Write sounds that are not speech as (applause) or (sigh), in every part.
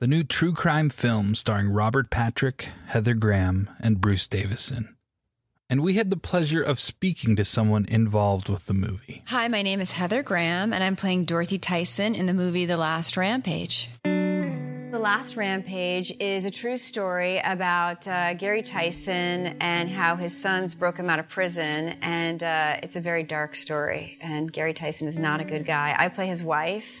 the new true crime film starring Robert Patrick, Heather Graham, and Bruce Davison. And we had the pleasure of speaking to someone involved with the movie. Hi, my name is Heather Graham, and I'm playing Dorothy Tyson in the movie The Last Rampage. The Last Rampage is a true story about uh, Gary Tyson and how his sons broke him out of prison. And uh, it's a very dark story. And Gary Tyson is not a good guy. I play his wife,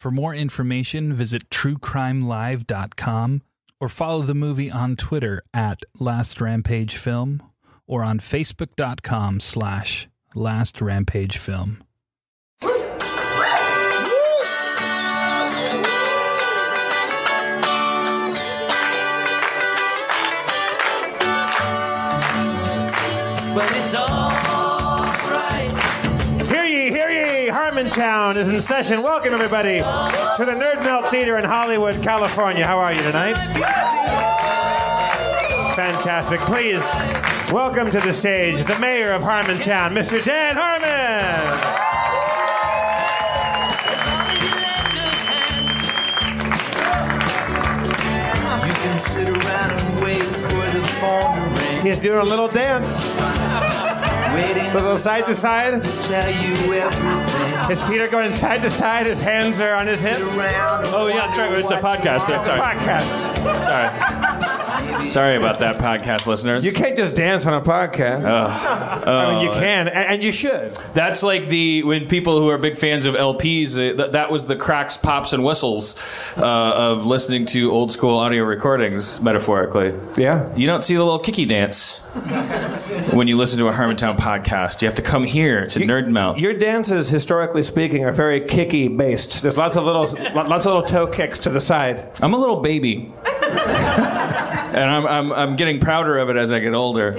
For more information, visit truecrimelive.com or follow the movie on Twitter at Last Rampage Film or on facebook.com slash Last Rampage Film. But it's alright. Ye! Harmontown is in session. Welcome, everybody, to the Nerd Melt Theater in Hollywood, California. How are you tonight? Fantastic. Please welcome to the stage the mayor of Harmontown, Mr. Dan Harmon. You can sit around and wait for the phone to ring. He's doing a little dance, Waiting a little side to side. To tell you everything. His feet are going side to side. His hands are on his hips. Oh yeah, that's right. It's a podcast. It's a Sorry. podcast. Sorry. Sorry about that, podcast listeners. You can't just dance on a podcast. I mean, you can, and, and you should. That's like the when people who are big fans of LPs. Uh, that, that was the cracks, pops, and whistles uh, of listening to old school audio recordings, metaphorically. Yeah. You don't see the little kicky dance when you listen to a Harmontown podcast. You have to come here to Nerd Melt. Your dances, historically speaking, are very kicky based. There's lots of little, lots of little toe kicks to the side. I'm a little baby. (laughs) and I'm, I'm, I'm getting prouder of it as I get older,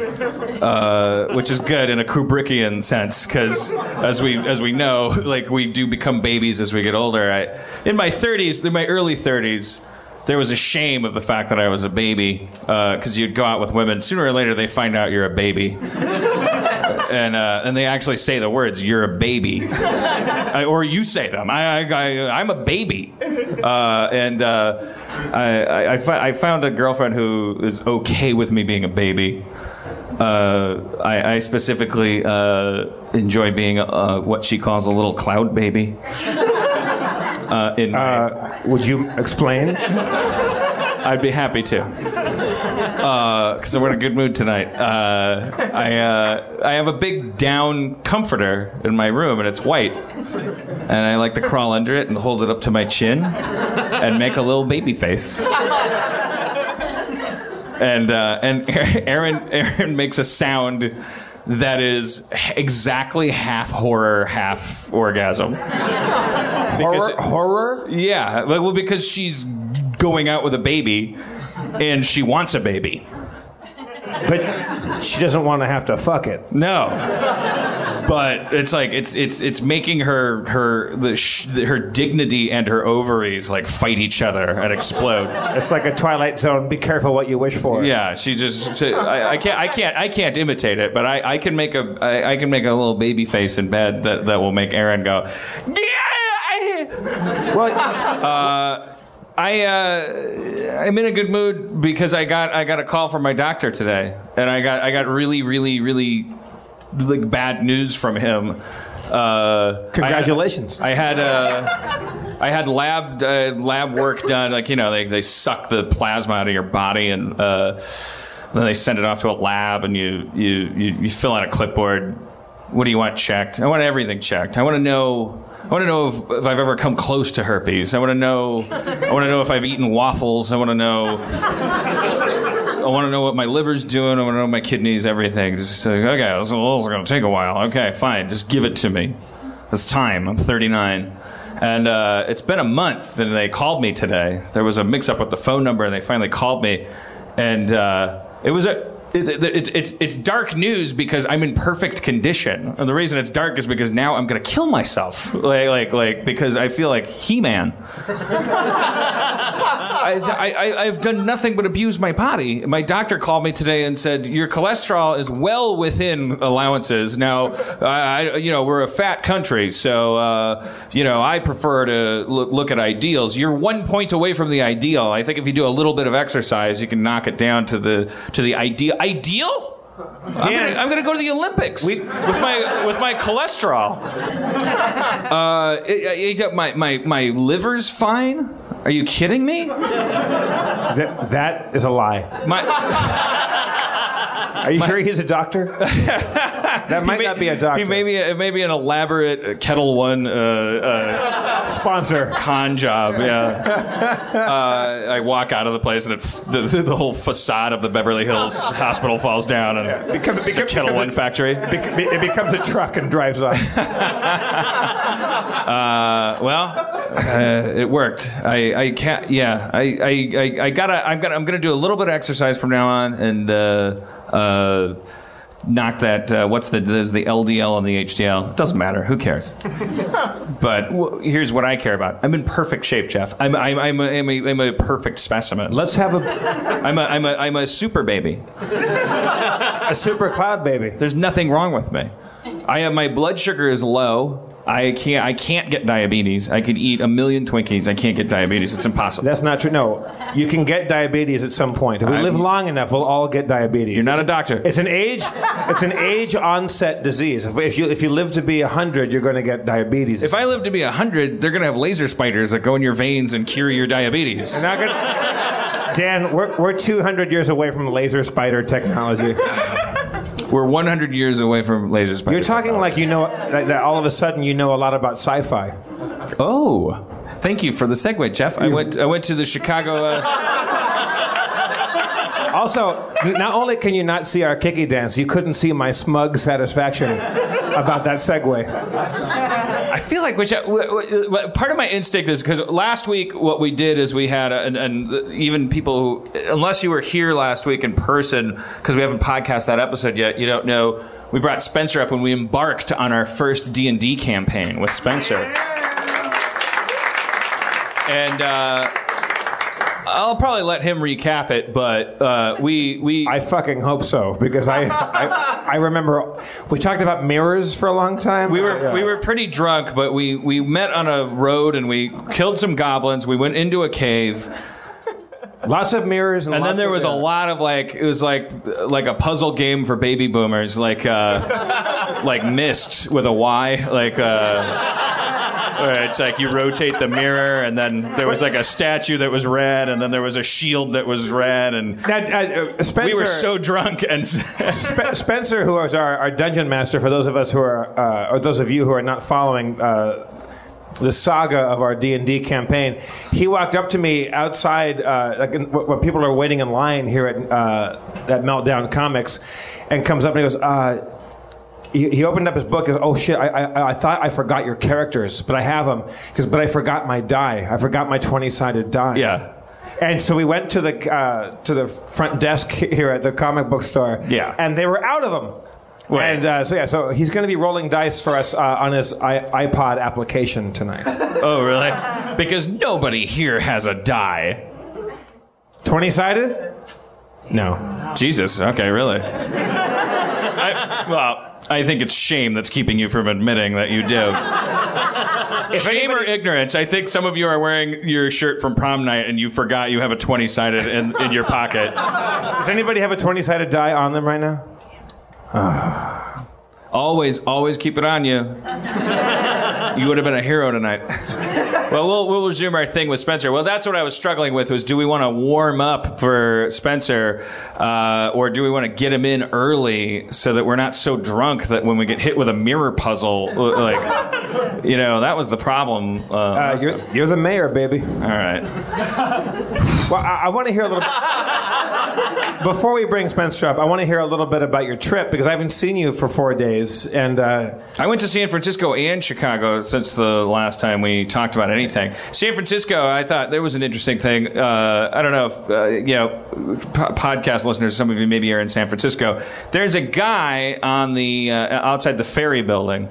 uh, which is good in a Kubrickian sense, because as we as we know, like we do become babies as we get older. I, in my 30s, in my early 30s, there was a shame of the fact that I was a baby, because you'd go out with women. Sooner or later, they find out you're a baby. (laughs) And, uh, and they actually say the words "you're a baby," (laughs) I, or you say them. I, I, I I'm a baby, uh, and uh, I, I, I, fi- I found a girlfriend who is okay with me being a baby. Uh, I, I specifically uh, enjoy being uh, what she calls a little cloud baby. (laughs) Uh, in my, Uh, would you explain? I'd be happy to. Because we're in a good mood tonight. Uh, I, uh, I have a big down comforter in my room, and it's white. And I like to crawl under it and hold it up to my chin and make a little baby face. And, uh, and (laughs) Erin, Erin makes a sound that is exactly half horror, half orgasm. Horror? horror? Yeah, well, because she's going out with a baby, and she wants a baby. But she doesn't want to have to fuck it. No, but it's like it's it's it's making her her the sh- her dignity and her ovaries like fight each other and explode. It's like a Twilight Zone. Be careful what you wish for. Yeah, she just she, I, I can't I can't I can't imitate it, but I, I can make a I, I can make a little baby face in bed that that will make Erin go. Yeah. Well, uh, I uh, I'm in a good mood because I got I got a call from my doctor today, and I got I got really really really like bad news from him. Uh, Congratulations. I had, I had uh, I had lab uh, lab work done. Like you know, they they suck the plasma out of your body and. Uh, then they send it off to a lab, and you, you, you, you fill out a clipboard. What do you want checked? I want everything checked. I want to know. I want to know if, if I've ever come close to herpes. I want to know. I want to know if I've eaten waffles. I want to know. I want to know what my liver's doing. I want to know my kidneys, everything. Just like, okay, this is going to take a while. Okay, fine. Just give it to me. It's time. I'm 39. And uh, it's been a month, and they called me today. There was a mix up with the phone number, and they finally called me. And uh, it was a. It's, it's, it's, it's dark news because I'm in perfect condition. And the reason it's dark is because now I'm going to kill myself. Like, like, like, because I feel like He Man. (laughs) I, I've done nothing but abuse my body. My doctor called me today and said your cholesterol is well within allowances. Now, I, I you know, we're a fat country, so uh, you know, I prefer to look, look at ideals. You're one point away from the ideal. I think if you do a little bit of exercise, you can knock it down to the to the ideal. Ideal. I'm gonna, I'm gonna go to the Olympics with my with my cholesterol. (laughs) Uh, it, it, my my my liver's fine. Are you kidding me? that, that is a lie. My, Are you sure he's a doctor? (laughs) that might He not be a doctor. He may be, it may be an elaborate Ketel One uh, sponsor. uh, con job. Yeah. (laughs) uh, I walk out of the place and it, the, the whole facade of the Beverly Hills Hospital falls down and Becomes- it's a Kettle becomes One a- factory. Bec- It becomes a truck and drives off. (laughs) Uh, well, uh, it worked. I, I can't. Yeah, I, I, I, I gotta. I'm gonna. I'm gonna do a little bit of exercise from now on and uh, uh, knock that. Uh, what's the? There's the LDL and the HDL. Doesn't matter. Who cares? (laughs) but w- here's what I care about. I'm in perfect shape, Jeff. I'm. I'm. I'm a, I'm a, I'm a perfect specimen. Let's have a, I'm a. I'm a. I'm a super baby. (laughs) a super cloud baby. There's nothing wrong with me. I have my blood sugar is low. I can't. I can't get diabetes. I could eat a million Twinkies. I can't get diabetes. It's impossible. That's not true. No, you can get diabetes at some point. If we I- live long enough, we'll all get diabetes. You're not a doctor. It's an age. It's an age onset disease. If, if you if you live to be hundred, you're going to get diabetes. If I live to be hundred, they're gonna have laser spiders that go in your veins and cure your diabetes. Not gonna, Dan, we're we're 200 years away from laser spider technology. (laughs) We're 100 years away from laser spiders. You're talking like you know like that. All of a sudden, you know a lot about sci-fi. Oh, thank you for the segue, Jeff. I went. I went to the Chicago. Uh, (laughs) Also, not only can you not see our kicky dance, you couldn't see my smug satisfaction about that segue. I feel like which w- w- part of my instinct is because last week what we did is we had a, and, and even people who unless you were here last week in person because we haven't podcast that episode yet you don't know we brought Spencer up when we embarked on our first D and D campaign with Spencer and. Uh, I'll probably let him recap it, but uh, we we I fucking hope so because I, I I remember we talked about mirrors for a long time. We were Yeah. we were pretty drunk, but we we met on a road and we killed some goblins. We went into a cave, lots of mirrors, and, and then there was a lot of like it was like like a puzzle game for baby boomers, like uh, like Myst with a Y, like. Uh, it's like you rotate the mirror, and then there was like a statue that was red, and then there was a shield that was red, and Now, uh, uh, Spencer, we were so drunk and (laughs) Spe- Spencer, who is our, our dungeon master, for those of us who are, uh, or those of you who are not following uh, the saga of our D and D campaign, he walked up to me outside, uh, like in, when people are waiting in line here at uh, at Meltdown Comics, and comes up and he goes. Uh, he, he opened up his book and oh shit, I, I, I thought I forgot your characters, but I have them. Because, but I forgot my die. I forgot my 20 sided die. yeah. And so we went to the uh, to the front desk (laughs) here at the comic book store. Yeah. and they were out of them. Right. And uh, so yeah, so he's going to be rolling dice for us uh, on his I- iPod application tonight. (laughs) Oh, really? Because nobody here has a die. Twenty sided? No. Jesus. Okay, really? (laughs) I, well, I think it's shame that's keeping you from admitting that you do. (laughs) shame or ignorance? I think some of you are wearing your shirt from prom night and you forgot you have a 20 sided in, in your pocket. Does anybody have a twenty sided die on them right now? Always, always keep it on you. (laughs) You would have been a hero tonight. (laughs) Well, we'll we'll resume our thing with Spencer. Well, that's what I was struggling with was do we want to warm up for Spencer, uh, or do we want to get him in early so that we're not so drunk that when we get hit with a mirror puzzle, like, you know, that was the problem. Uh, Uh, you're, you're the mayor, baby. all right. (laughs) Well, I, I want to hear a little. Bit, (laughs) Before we bring Spencer up, I want to hear a little bit about your trip because I haven't seen you for four days, and uh, I went to San Francisco and Chicago since the last time we talked about anything. San Francisco, I thought there was an interesting thing. Uh, I don't know if, uh, you know, po- podcast listeners, some of you maybe are in San Francisco. There's a guy on the, uh, outside the ferry building.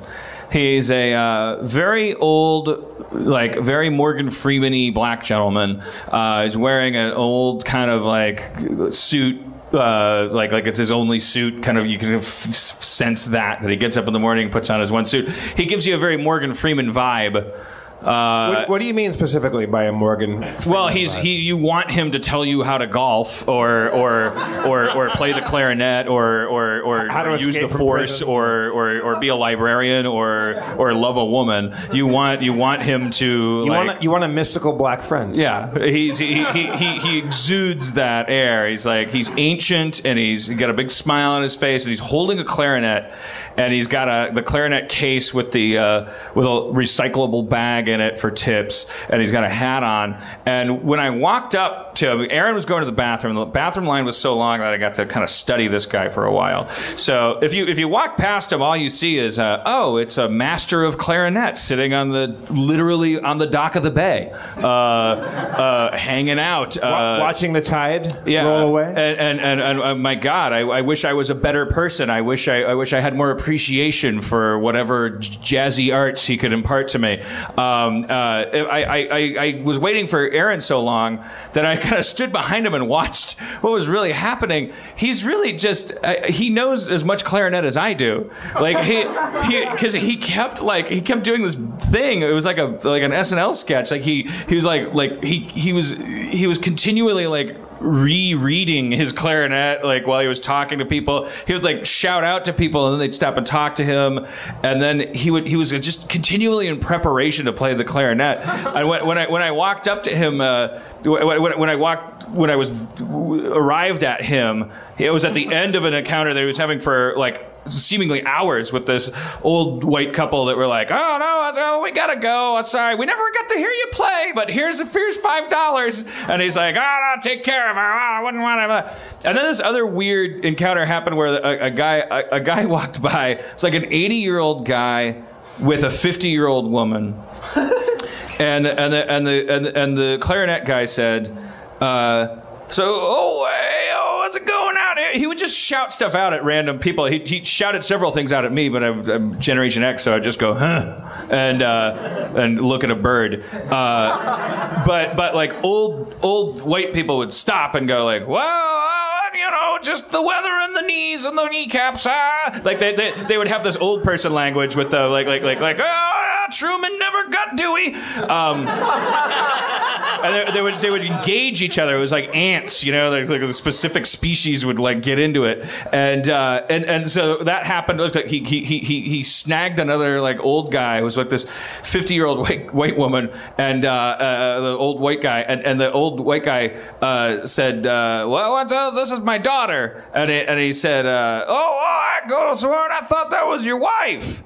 He's a uh, very old, like very Morgan Freeman-y black gentleman. Uh, he's wearing an old kind of like suit uh, like like it's his only suit. Kind of you can f- sense that that he gets up in the morning, and puts on his one suit. He gives you a very Morgan Freeman vibe. Uh, what, what do you mean specifically by a Morgan? well, he's he. You want him to tell you how to golf, or or or, or play the clarinet, or or or, or use the force, or, or or be a librarian, or or love a woman. You want you want him to. You like, want a, you want a mystical black friend? yeah, he's he, he, he, he exudes that air. He's like he's ancient and he's got a big smile on his face and he's holding a clarinet and he's got a the clarinet case with the uh, with a recyclable bag in it for tips and he's got a hat on. And when I walked up to him, Erin was going to the bathroom. The bathroom line was so long that I got to kind of study this guy for a while. So if you if you walk past him, all you see is uh, oh, it's a master of clarinet sitting on the literally on the dock of the bay, uh, uh, hanging out. Uh, watching the tide yeah, roll away. And and and, and uh, my God, I, I wish I was a better person. I wish I, I wish I had more appreciation appreciation for whatever jazzy arts he could impart to me. Um, uh, I, I, I, I was waiting for Erin so long that I (laughs) kind of stood behind him and watched what was really happening. He's really just uh, he knows as much clarinet as I do. Like he he because he kept like he kept doing this thing. It was like a like an SNL sketch. Like he he was like like he he was he was continually like rereading his clarinet like while he was talking to people. He would like shout out to people and then they'd stop and talk to him. And then he would he was just continually in preparation to play the clarinet. And when, when i when i walked up to him uh, when, when, i walked when i was arrived at him it was at the end of an encounter that he was having for like seemingly hours with this old white couple that were like, "Oh no, oh, we gotta go. I'm sorry, we never got to hear you play, but here's a here's five dollars." And he's like, "Oh no, take care of her. Oh, I wouldn't want to." And then this other weird encounter happened where a, a guy a, a guy (laughs) walked by. It's like an 80 year old guy with a 50 year old woman, (laughs) and and the and the and the, and the clarinet guy said. Uh, so, oh, hey, oh, how's it going? He would just shout stuff out at random people. He, he shouted several things out at me, but I'm, I'm Generation X, so I just go, huh, and uh, and look at a bird. Uh, but but like old old white people would stop and go like, well, uh, you know, just the weather and the knees and the kneecaps. Ah, like they, they they would have this old person language with the like like like like oh, Truman never got Dewey. Um, (laughs) they, they would they would engage each other. It was like ants, you know, like, like a specific species would like get into it, and uh, and and so that happened. It looked like he he he he snagged another like old guy who was like this fifty year old white white woman, and uh, uh, the old white guy, and, and the old white guy uh, said, uh, "Well, what, uh, this is my daughter," and he, and he said, "Oh, oh, I go sworn I thought that was your wife."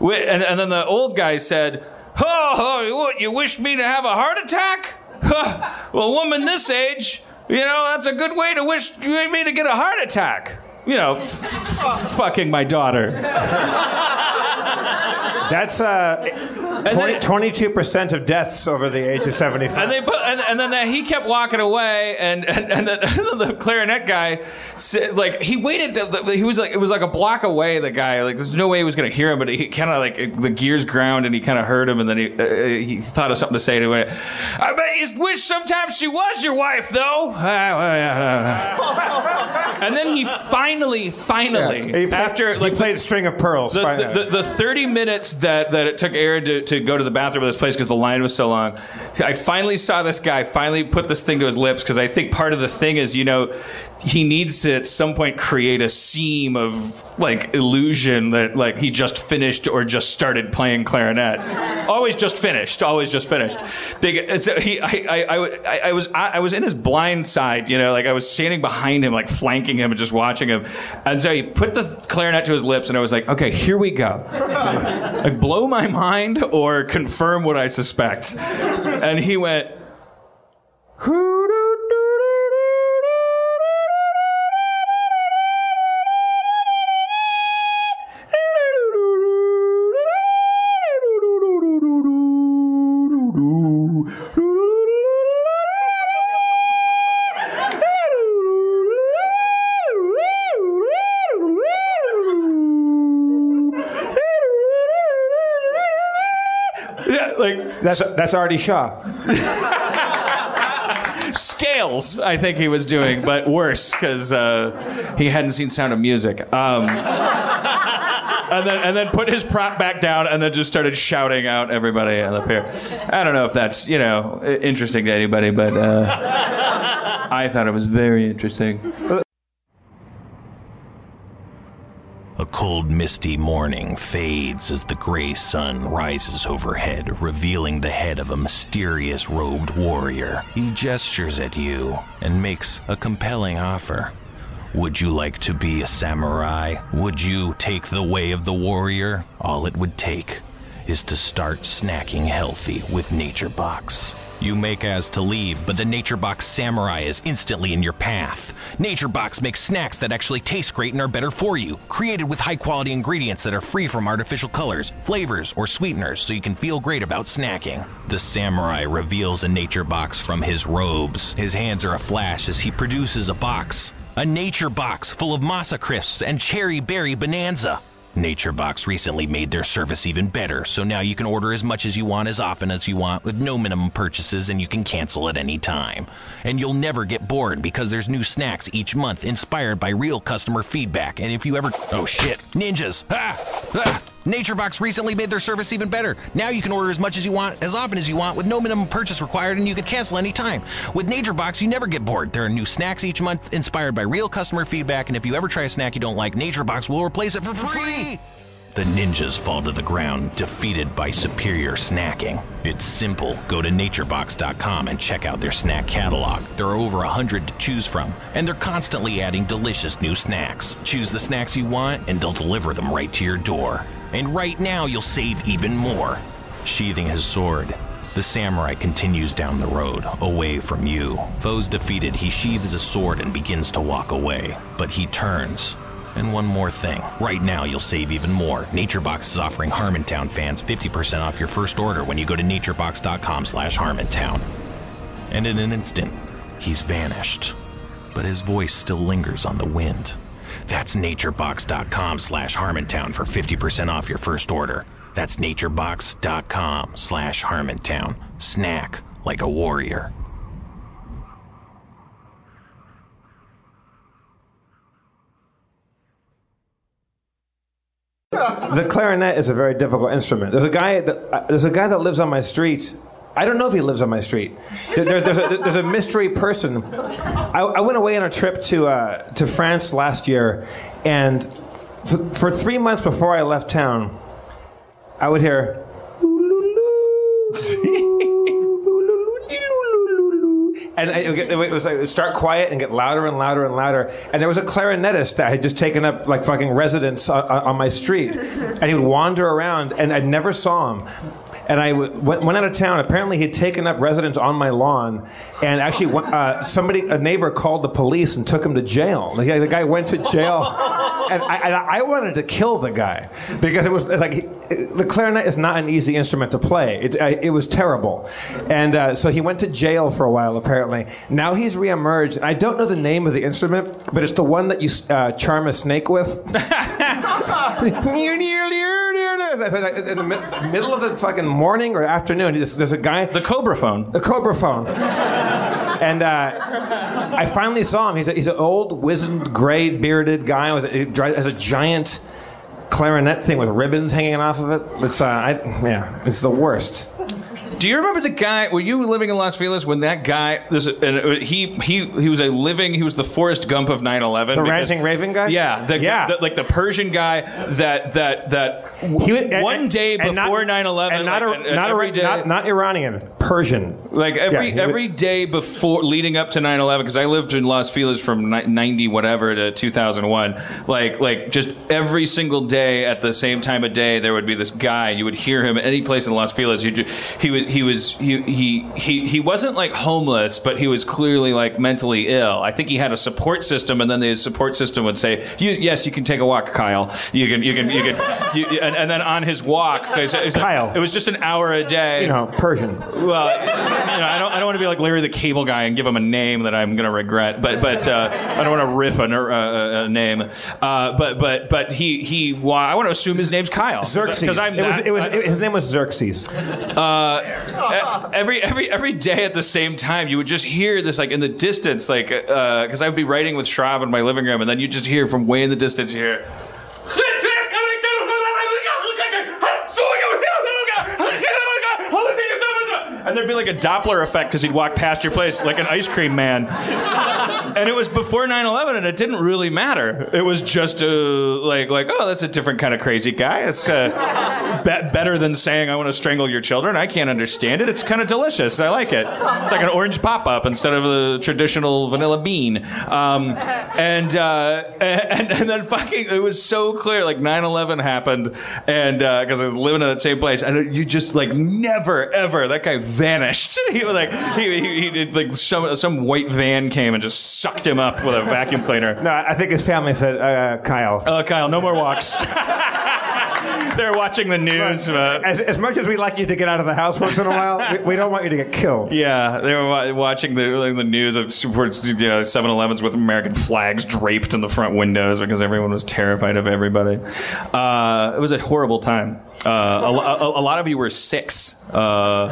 And, and then the old guy said, Oh, what, you wish me to have a heart attack? (laughs) Well, woman this age, you know, that's a good way to wish me to get a heart attack. You know, (laughs) fucking my daughter. (laughs) That's uh, 20, 22% of deaths over the age of 75. And they put, and, and then that he kept walking away, and and, and then (laughs) the clarinet guy, said, like he waited. To, he was like it was like a block away. The guy, like there's no way he was gonna hear him, but he kind of like the gears ground, and he kind of heard him, and then he uh, he thought of something to say to him. I bet you wish sometimes she was your wife, though. (laughs) and then he finally, finally, He played- after he like played String of Pearls. the, the, the, the 30 minutes that, that it took Erin to, to go to the bathroom of this place because the line was so long, I finally saw this guy finally put this thing to his lips because I think part of the thing is, you know, he needs to at some point create a seam of like illusion that like he just finished or just started playing clarinet. always just finished, always just finished. Big, it's, he, I, I, I, I was I, I was in his blind side, you know, like I was standing behind him, like flanking him and just watching him. And so he put the clarinet to his lips, and I was like, okay, here we go. Like blow my mind or confirm what I suspect. And he went. Yeah, that's, that's Artie Shaw. scales, I think he was doing, but worse because uh, he hadn't seen Sound of Music. Um, and then and then put his prop back down, and then just started shouting out everybody up here. I don't know if that's you know interesting to anybody, but uh, I thought it was very interesting. A cold, misty morning fades as the gray sun rises overhead, revealing the head of a mysterious robed warrior. He gestures at you and makes a compelling offer. Would you like to be a samurai? Would you take the way of the warrior? All it would take is to start snacking healthy with Nature Box. You make as to leave, but the Nature Box Samurai is instantly in your path. Nature Box makes snacks that actually taste great and are better for you, created with high quality ingredients that are free from artificial colors, flavors, or sweeteners so you can feel great about snacking. The Samurai reveals a Nature Box from his robes. His hands are aflash as he produces a box. A nature box full of masa crisps and cherry berry bonanza. NatureBox recently made their service even better, so now you can order as much as you want as often as you want with no minimum purchases and you can cancel at any time. And you'll never get bored because there's new snacks each month inspired by real customer feedback. And if you ever. Oh shit, ninjas! Ah! Ah! NatureBox recently made their service even better. Now you can order as much as you want, as often as you want, with no minimum purchase required, and you can cancel anytime. With NatureBox, you never get bored. There are new snacks each month inspired by real customer feedback, and if you ever try a snack you don't like, NatureBox will replace it for free. The ninjas fall to the ground, defeated by superior snacking. It's simple. Go to naturebox.com and check out their snack catalog. There are over a hundred to choose from, and they're constantly adding delicious new snacks. Choose the snacks you want, and they'll deliver them right to your door. And right now, you'll save even more. Sheathing his sword, the samurai continues down the road, away from you. Foes defeated, he sheathes his sword and begins to walk away. But he turns. And one more thing. Right now, you'll save even more. NatureBox is offering Harmontown fans 50% off your first order when you go to naturebox.com slash Harmontown. And in an instant, he's vanished. But his voice still lingers on the wind. That's naturebox.com slash Harmontown for 50% off your first order. That's naturebox.com slash Harmontown. Snack like a warrior. The clarinet is a very difficult instrument. There's a guy that uh, there's a guy that lives on my street. I don't know if he lives on my street. There, there- there's, a, there's a mystery person. I, I went away on a trip to uh, to France last year, and for, for three months before I left town, I would hear. (laughs) (laughs) And it it was like start quiet and get louder and louder and louder. And there was a clarinetist that had just taken up like fucking residence on, on my street, and he would wander around, and I never saw him. And I w- went, out of town. Apparently, he'd taken up residence on my lawn, and actually, uh, somebody, a neighbor, called the police and took him to jail. The guy went to jail, and I, and I wanted to kill the guy because it was like he- the clarinet is not an easy instrument to play. It, I, it was terrible, and uh, so he went to jail for a while. Apparently, now he's reemerged. I don't know the name of the instrument, but it's the one that you uh, charm a snake with. (laughs) (laughs) in the mi- middle of the fucking morning or afternoon, there's, there's a guy. The Cobra phone. The Cobra phone. and uh, I finally saw him. He's, a, he's an old, wizened, gray, bearded guy with he has a giant clarinet thing with ribbons hanging off of it. It's uh, I, yeah, it's the worst. Do you remember the guy? Were you living in Las Vegas when that guy? This, and uh, he he he was a living. He was the Forrest Gump of 9/11. The because- ranting raven guy. Yeah, the, yeah. the- like the Persian guy that that that was- and- one day and not- before 9/11, and not, like, a, and not, a, day- not, not Iranian, Persian. Like every Yeah, every day before leading up to 9/11 because I lived in Las Feliz from 90 whatever to 2001 like like just every single day at the same time of day there would be this guy you would hear him any place in Las Feliz he he was he was he he he he wasn't like homeless but he was clearly like mentally ill I think he had a support system and then the support system would say yes you can take a walk Kyle you can you can you can you, and, and then on his walk, it was- Kyle. it was just an hour a day You know, Persian. well, you know, I don't, I don't want to be like Larry the Cable Guy and give him a name that I'm going to regret. But, but uh, I don't want to riff a, ner- uh, a name. Uh, but, but, but he, he. Well, I want to assume his name's Kyle. Xerxes. Because I'm it was, it was, his name was Xerxes. uh, every every every day at the same time, you would just hear this like in the distance, like because I would be writing with Schrab in my living room, and then you just hear from way in the distance, you hear. And there'd be like a Doppler effect because he'd walk past your place like an ice cream man. And it was before 9/11, and it didn't really matter. It was just uh, like like oh, that's a different kind of crazy guy. It's uh, be- better than saying I want to strangle your children. I can't understand it. It's kind of delicious. I like it. It's like an orange pop up instead of the traditional vanilla bean. Um, and, uh, (laughs) and and then fucking it was so clear. Like 9/11 happened, and because I was living in that same place, and you just like never ever that guy vanished. (laughs) he was like he, he, he did like some some white van came and just sucked him up with a vacuum cleaner. No, I think his family said, uh, Kyle. Uh, Kyle, no more walks. (laughs) they're watching the news. Uh, As, as much as we'd like you to get out of the house once in a while, we, we don't want you to get killed. yeah, they were wa- watching the like, the news of super, you know, 7-Elevens with American flags draped in the front windows because everyone was terrified of everybody. Uh, it was a horrible time. Uh, a, a, lot of you were six uh,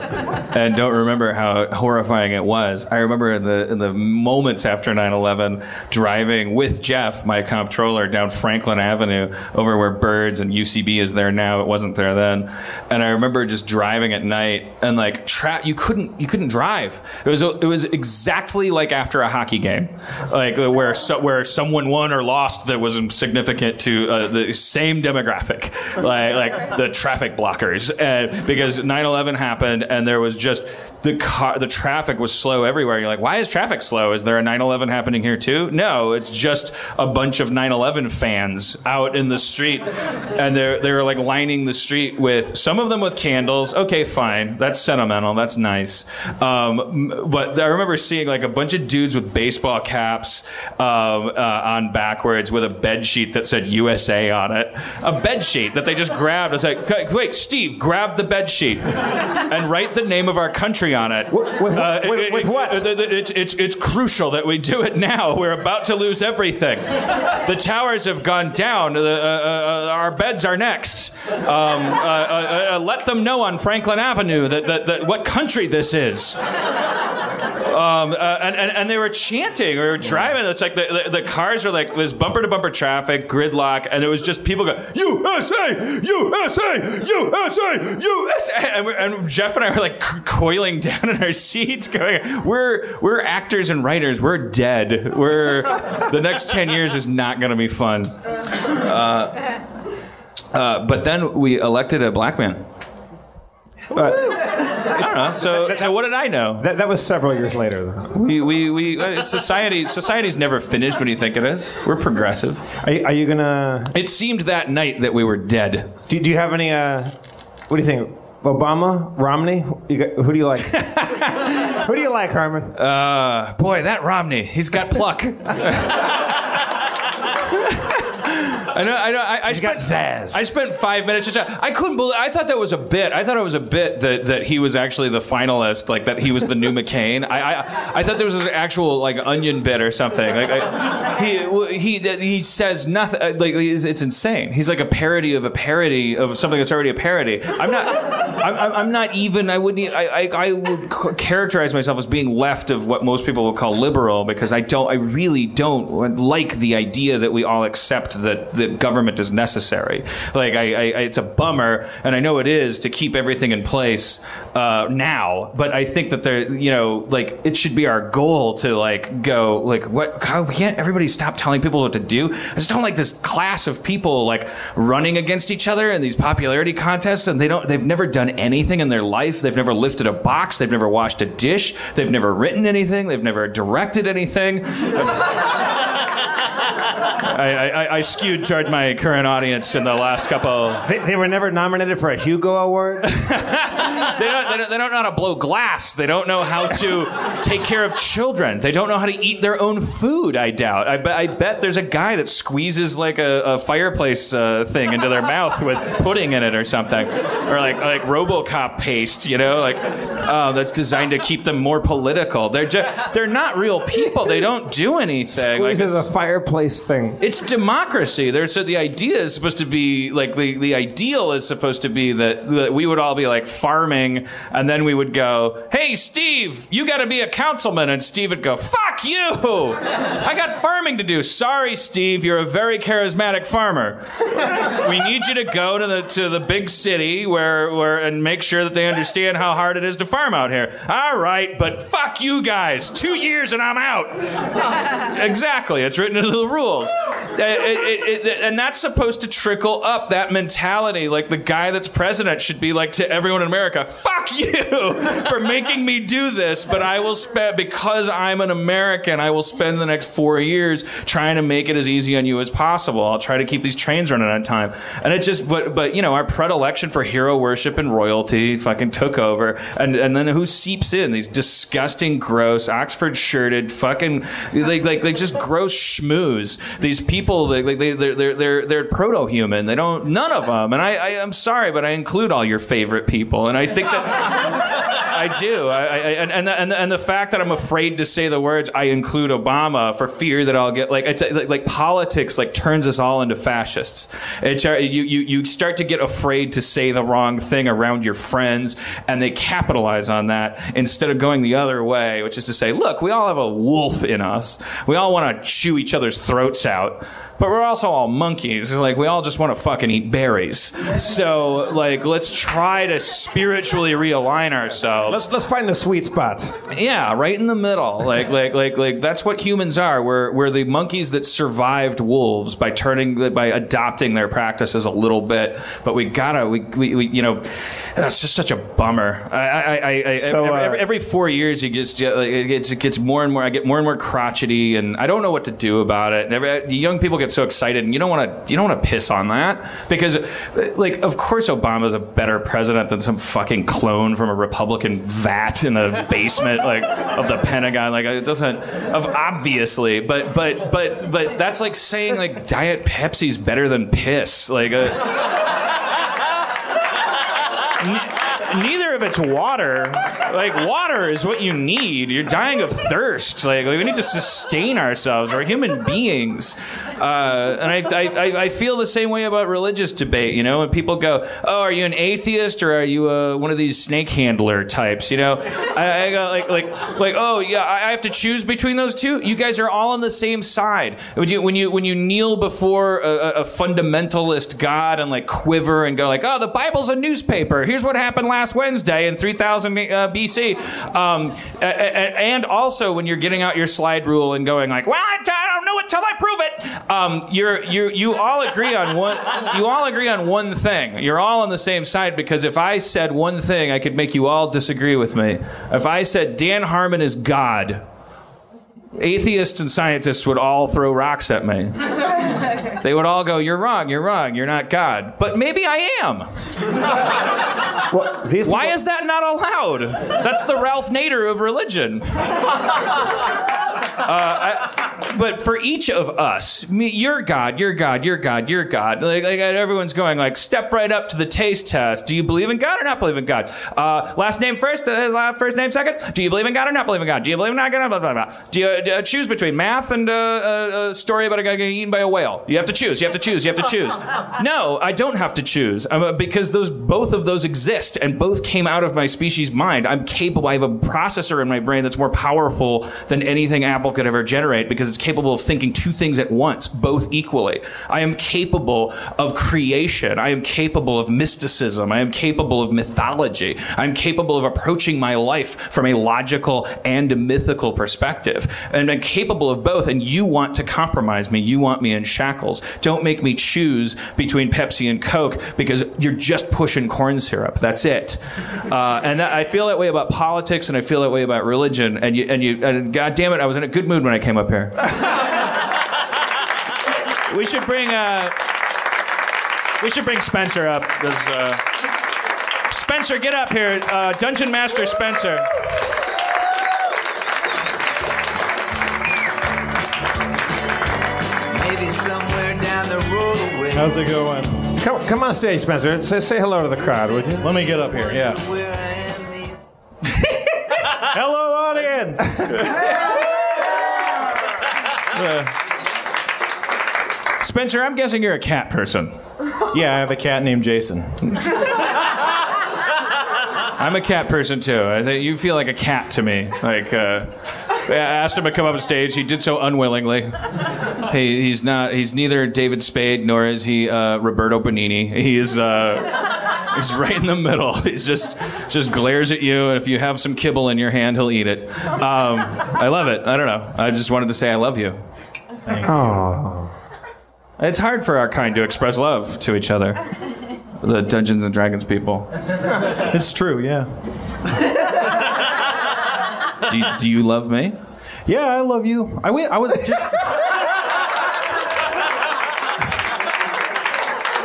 and don't remember how horrifying it was. I remember in the in the moments after 9/11, driving with Jeff, my comptroller, down Franklin Avenue over where Birds and UCB is there now. It wasn't there then, and I remember just driving at night and like tra- you couldn't you couldn't drive. It was it was exactly like after a hockey game, like where so, where someone won or lost that was significant to uh, the same demographic, like like the traffic blockers, and because 9/11 happened and there was just the car the traffic was slow everywhere. You're like, why is traffic slow? Is there a 9/11 happening here too? No, it's just a bunch of 9/11 fans out in the street, and they're they're like lining the street with some of them with candles. Okay, fine, that's sentimental, that's nice. Um, but I remember seeing like a bunch of dudes with baseball caps um, uh, on backwards with a bed sheet that said USA on it. A bed sheet that they just grabbed. It's like, "Okay, wait, Steve, grab the bed sheet and write the name of our country on it. with- with- with what? it- it- it's, it's, it's crucial that we do it now. We're about to lose everything. The towers have gone down. Uh, uh, uh, our beds are next. Um, uh, uh, uh, let them know on Franklin Avenue that, that, that what country this is. Um, uh, and, and, and they were chanting or driving. It's like the, the, the cars were like this bumper to bumper traffic, gridlock, and it was just people go USA, USA, USA, USA, and, we're, and Jeff and I were like coiling down in our seats, going, "We're we're actors and writers. We're dead. We're the next ten years is not going to be fun." Uh, uh, but then we elected a black man. I don't know. So, so what did I know? That, that was several years later. Though. We, we, we, uh, society, society's never finished when you think it is. We're progressive. Are you, are you gonna? It seemed that night that we were dead. Do, do you have any? Uh, what do you think? Obama, Romney? You got, who do you like? (laughs) who do you like, Harmon? Uh, boy, that Romney, he's got pluck. (laughs) I know, I know. I, I He's got spent, zazz. I spent five minutes. Just, I couldn't believe. I thought that was a bit. I thought it was a bit that, that he was actually the finalist, like that he was the new (laughs) McCain. I, I I thought there was an actual like onion bit or something. Like I, he he he says nothing. uh, Like it's, it's insane. He's like a parody of a parody of something that's already a parody. I'm not. I'm, I'm- I'm not even. I wouldn't. I I, I would c- characterize myself as being left of what most people would call liberal because I don't. I really don't like the idea that we all accept that that government is necessary. Like I, I it's a bummer, and I know it is to keep everything in place uh, now. But I think that there, you know, like it should be our goal to like go like what? How can't everybody stop telling people what to do? I just don't like this class of people like running against each other in these popularity contests, and they don't. They've never done anything in their life. They've never lifted a box. They've never washed a dish. They've never written anything. They've never directed anything. (laughs) I, I, I skewed toward my current audience in the last couple. They, they were never nominated for a Hugo Award. (laughs) They don't, they, don't, they don't know how to blow glass. They don't know how to take care of children. They don't know how to eat their own food, I doubt. I, bet I bet there's a guy that squeezes like a, a fireplace uh, thing into their mouth with pudding in it or something. Or like, like Robocop paste, you know, like uh, that's designed to keep them more political. They're, just, they're not real people. They don't do anything. Like, a fireplace thing. it's democracy. There's so the idea is supposed to be like the, the ideal is supposed to be that, that we would all be like farming, and then we would go, "Hey, Steve, you got to be a councilman," and Steve would go, "Fuck you! I got farming to do. Sorry, Steve, you're a very charismatic farmer. We need you to go to the to the big city where where and make sure that they understand how hard it is to farm out here. All right, but fuck you guys. Two years and I'm out." (laughs) exactly. It's written into the rules. Uh, it- it- it- and that's supposed to trickle up that mentality. Like the guy that's president should be like to everyone in America, fuck you (laughs) for making me do this, but I will spend, because I'm an American, I will spend the next four years trying to make it as easy on you as possible. I'll try to keep these trains running on time. And it just, but, but you know, our predilection for hero worship and royalty fucking took over. And, and then who seeps in? These disgusting, gross, Oxford shirted, fucking, like, like, like just gross schmooze these people, like they, they're, they're, they're, they're proto-human. They don't, none of them. And I, I, I'm sorry, but I include all your favorite people. And I think that. (laughs) I do, I, I, and and the, and the, and the fact that I'm afraid to say the words "I include Obama" for fear that I'll get like it's like, like politics like turns us all into fascists. It's, uh, you you you start to get afraid to say the wrong thing around your friends, and they capitalize on that instead of going the other way, which is to say, look, we all have a wolf in us. We all want to chew each other's throats out but we're also all monkeys. Like we all just want to fucking eat berries. So like let's try to spiritually realign ourselves. Let's let's find the sweet spot. Yeah, right in the middle. Like like like like that's what humans are. We're we're the monkeys that survived wolves by turning by adopting their practices a little bit. But we gotta we we, we you know that's just such a bummer. I I, I, I So, every, uh, every, every four years you just like, it gets it gets more and more. I get more and more crotchety, and I don't know what to do about it. And every, the young people get so excited, and you don't want to you don't want to piss on that because, like, of course Obama's a better president than some fucking clone from a Republican vat in the basement (laughs) like of the Pentagon. Like it doesn't of obviously, but but but but that's like saying like Diet Pepsi's better than piss. Like. Uh, (laughs) Of it's water. Like water is what you need. You're dying of thirst. Like, we need to sustain ourselves. We're human beings. Uh, and I, I, I- feel the same way about religious debate. You know, when people go, "Oh, are you an atheist or are you uh, one of these snake handler types?" You know, I, I go like like like, "Oh yeah, I I have to choose between those two. You guys are all on the same side. When you when you when you kneel before a- a fundamentalist God and like quiver and go like, "Oh, the Bible's a newspaper. Here's what happened last Wednesday in 3000 uh, BC." Um, and also when you're getting out your slide rule and going like, "Well, I, I don't know it till I prove it." Um, you're you you all agree on one. You all agree on one thing. You're all on the same side because if I said one thing, I could make you all disagree with me. If I said Dan Harmon is God atheists and scientists would all throw rocks at me. (laughs) They would all go, You're wrong, you're wrong, you're not God. But maybe I am. (laughs) Well, these Why people- is that not allowed? That's the Ralph Nader of religion. (laughs) Uh, I, but for each of us, me, you're God, you're God, you're God, you're God. Like, like everyone's going like, step right up to the taste test. Do you believe in God or not believe in God? Uh, last name first, uh, first name second. Do you believe in God or not believe in God? Do you believe in God? Blah, blah, blah. Do you uh, choose between math and uh, a, a story about a guy getting eaten by a whale? You have to choose. You have to choose. You have to choose. No, I don't have to choose because those both of those exist and both came out of my species mind. I'm capable. I have a processor in my brain that's more powerful than anything Apple could ever generate because it's capable of thinking two things at once, both equally. I am capable of creation. I am capable of mysticism. I am capable of mythology. I'm capable of approaching my life from a logical and a mythical perspective. And I'm capable of both. And you want to compromise me. You want me in shackles. Don't make me choose between Pepsi and Coke because you're just pushing corn syrup. That's it. Uh, and that, I feel that way about politics and I feel that way about religion. And you, and you, and God damn it, I was in a good mood when I came up here. (laughs) we should bring, uh, we should bring Spencer up. 'cause, uh, Spencer, get up here. Uh, Dungeon Master Spencer. Maybe somewhere down the road away. How's it going? Come, come on stage, Spencer. Say, say hello to the crowd, would you? Let me get up here. Yeah. Where I am these (laughs) Hello, audience. Spencer, I'm guessing you're a cat person. yeah, I have a cat named Jason. I'm a cat person too. I think you feel like a cat to me. Like, uh, I asked him to come up on stage. He did so unwillingly. He, he's not. He's neither David Spade nor is he uh, Roberto Benigni. He's uh, he's right in the middle. He's just just glares at you, and if you have some kibble in your hand, he'll eat it. Um, I love it. I don't know. I just wanted to say I love you. Oh. It's hard for our kind to express love to each other. The Dungeons and Dragons people. It's true, yeah. Do you, do you love me? Yeah, I love you. I, I was just.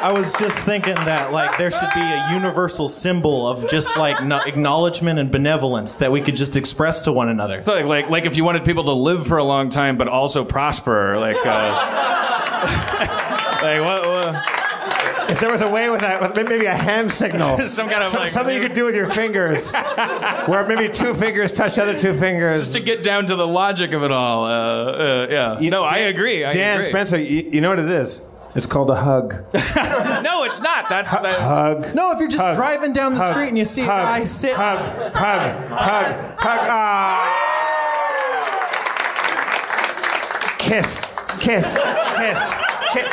I was just thinking that like there should be a universal symbol of just like no- acknowledgement and benevolence that we could just express to one another. It's like, like, like if you wanted people to live for a long time but also prosper, like, uh, (laughs) like what? what If there was a way with that, with maybe a hand signal, (laughs) Some kind of, So- like- something you could do with your fingers, (laughs) where maybe two fingers touch the other two fingers. just to get down to the logic of it all. Uh, uh, yeah. You know, I agree. I Dan agree. Spencer, you, you know what it is? It's called a hug. (laughs) No, it's not. That's that, Hug. No, if you're just Hug. driving down the Hug. street and you see a guy sit. Hug, hug, hug, hug. Ah. Kiss, kiss, kiss, kiss.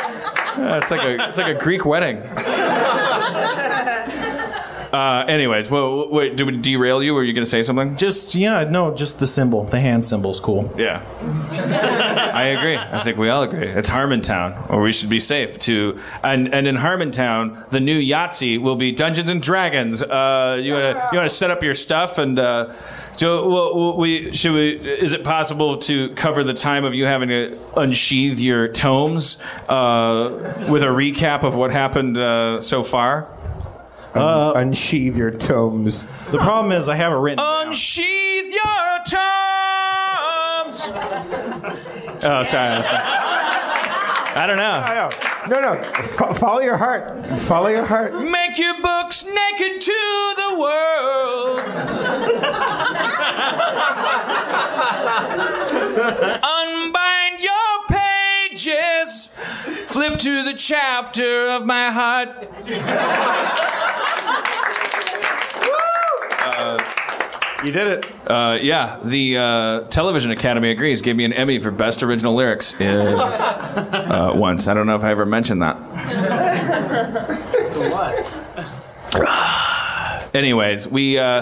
it's like a it's like a Greek wedding. (laughs) Uh, anyways, well, wait, did we derail you? Were you going to say something? Just yeah, no, just the symbol, the hand symbol's cool. Yeah. (laughs) I agree. I think we all agree. It's Harmontown, or we should be safe to. And and in Harmontown, the new Yahtzee will be Dungeons and Dragons. Uh, you wanna you wanna set up your stuff and. Uh, so, well, we should we? Is it possible to cover the time of you having to unsheath your tomes uh, with a recap of what happened uh, so far? Uh, Unsheathe your tomes. The problem is I have it written. down. Unsheath your tomes. oh, sorry. I don't know. No, no, no. Fo- follow your heart. Follow your heart. Make your books naked to the world. Unbind your pages. Flip to the chapter of my heart. You did it. Uh, yeah, the uh, Television Academy agrees. Gave me an Emmy for Best Original Lyrics uh, uh, once. I don't know if I ever mentioned that. (laughs) Anyways, we uh,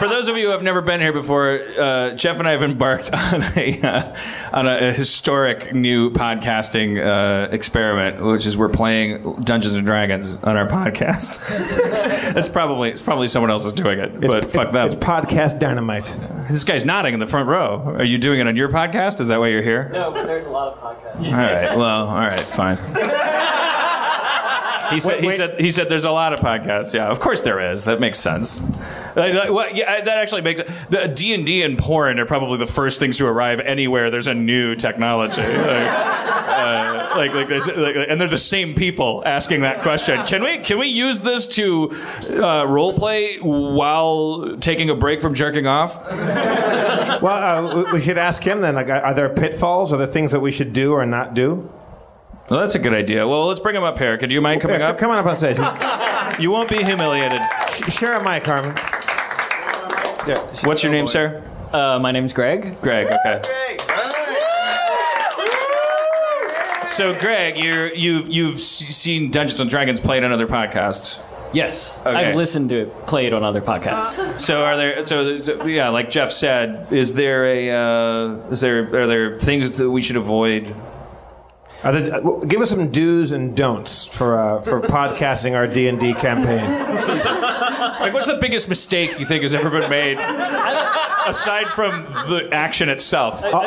for those of you who have never been here before, uh, Jeff and I have embarked (laughs) on a uh, on a, historic new podcasting uh, experiment, which is we're playing Dungeons and Dragons on our podcast. (laughs) it's probably it's probably someone else is doing it, but fuck them. It's podcast dynamite. This guy's nodding in the front row. Are you doing it on your podcast? Is that why you're here? No, but there's a lot of podcasts. All right. Well, all right. Fine. (laughs) He said, Wait, he said he said there's a lot of podcasts. Yeah, of course there is. That makes sense. Like, like, what, yeah, that actually makes the D and D and porn are probably the first things to arrive anywhere. There's a new technology. Like, uh, like, like, there's- like, like- and they're the same people asking that question. Can we can we use this to uh, role play while taking a break from jerking off? Well, uh, we- we should ask him then. Like, are there pitfalls? Are there things that we should do or not do? Well, that's a good idea. Well, let's bring him up here. Could you mind coming up? Come on up on stage. You won't be humiliated. Sh- Share a mic, Harmon. Yeah. What's your name, sir? Uh, my name's Greg. Greg. Okay. So, Greg, you're, you've you've s- seen Dungeons and Dragons played on other podcasts. Yes, Okay. I've listened to it played on other podcasts. So, are there? So, so, yeah, like Jeff said, is there a uh, is there are there things that we should avoid? Are there, uh, give us some do's and don'ts for uh, for podcasting our D and D campaign. (laughs) Like, what's the biggest mistake you think has ever been made, aside from the action itself? Al-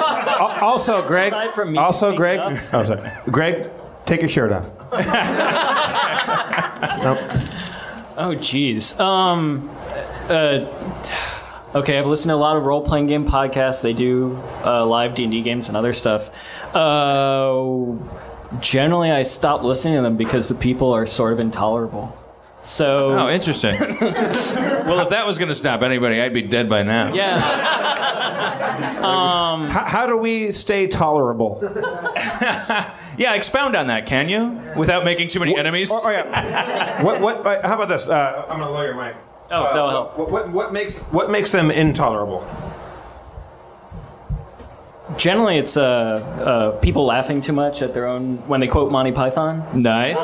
Also, Greg. Aside from me Also, Greg. up. Oh, sorry. Greg, take your shirt off. (laughs) Nope. Oh, jeez. Um, uh, okay, I've listened to a lot of role-playing game podcasts. They do uh, live D&D games and other stuff. Uh, generally, I stop listening to them because the people are sort of intolerable. So, Oh, interesting. (laughs) well, if that was going to stop anybody, I'd be dead by now. yeah. How, how do we stay tolerable? (laughs) Yeah, expound on that, can you? Without making too many enemies? Oh, oh, yeah. (laughs) What? What? uh, How about this? Uh, I'm gonna lower your mic. Oh, that'll help. What, what? What makes? What makes them intolerable? Generally, it's uh, uh, people laughing too much at their own when they quote Monty Python. Nice.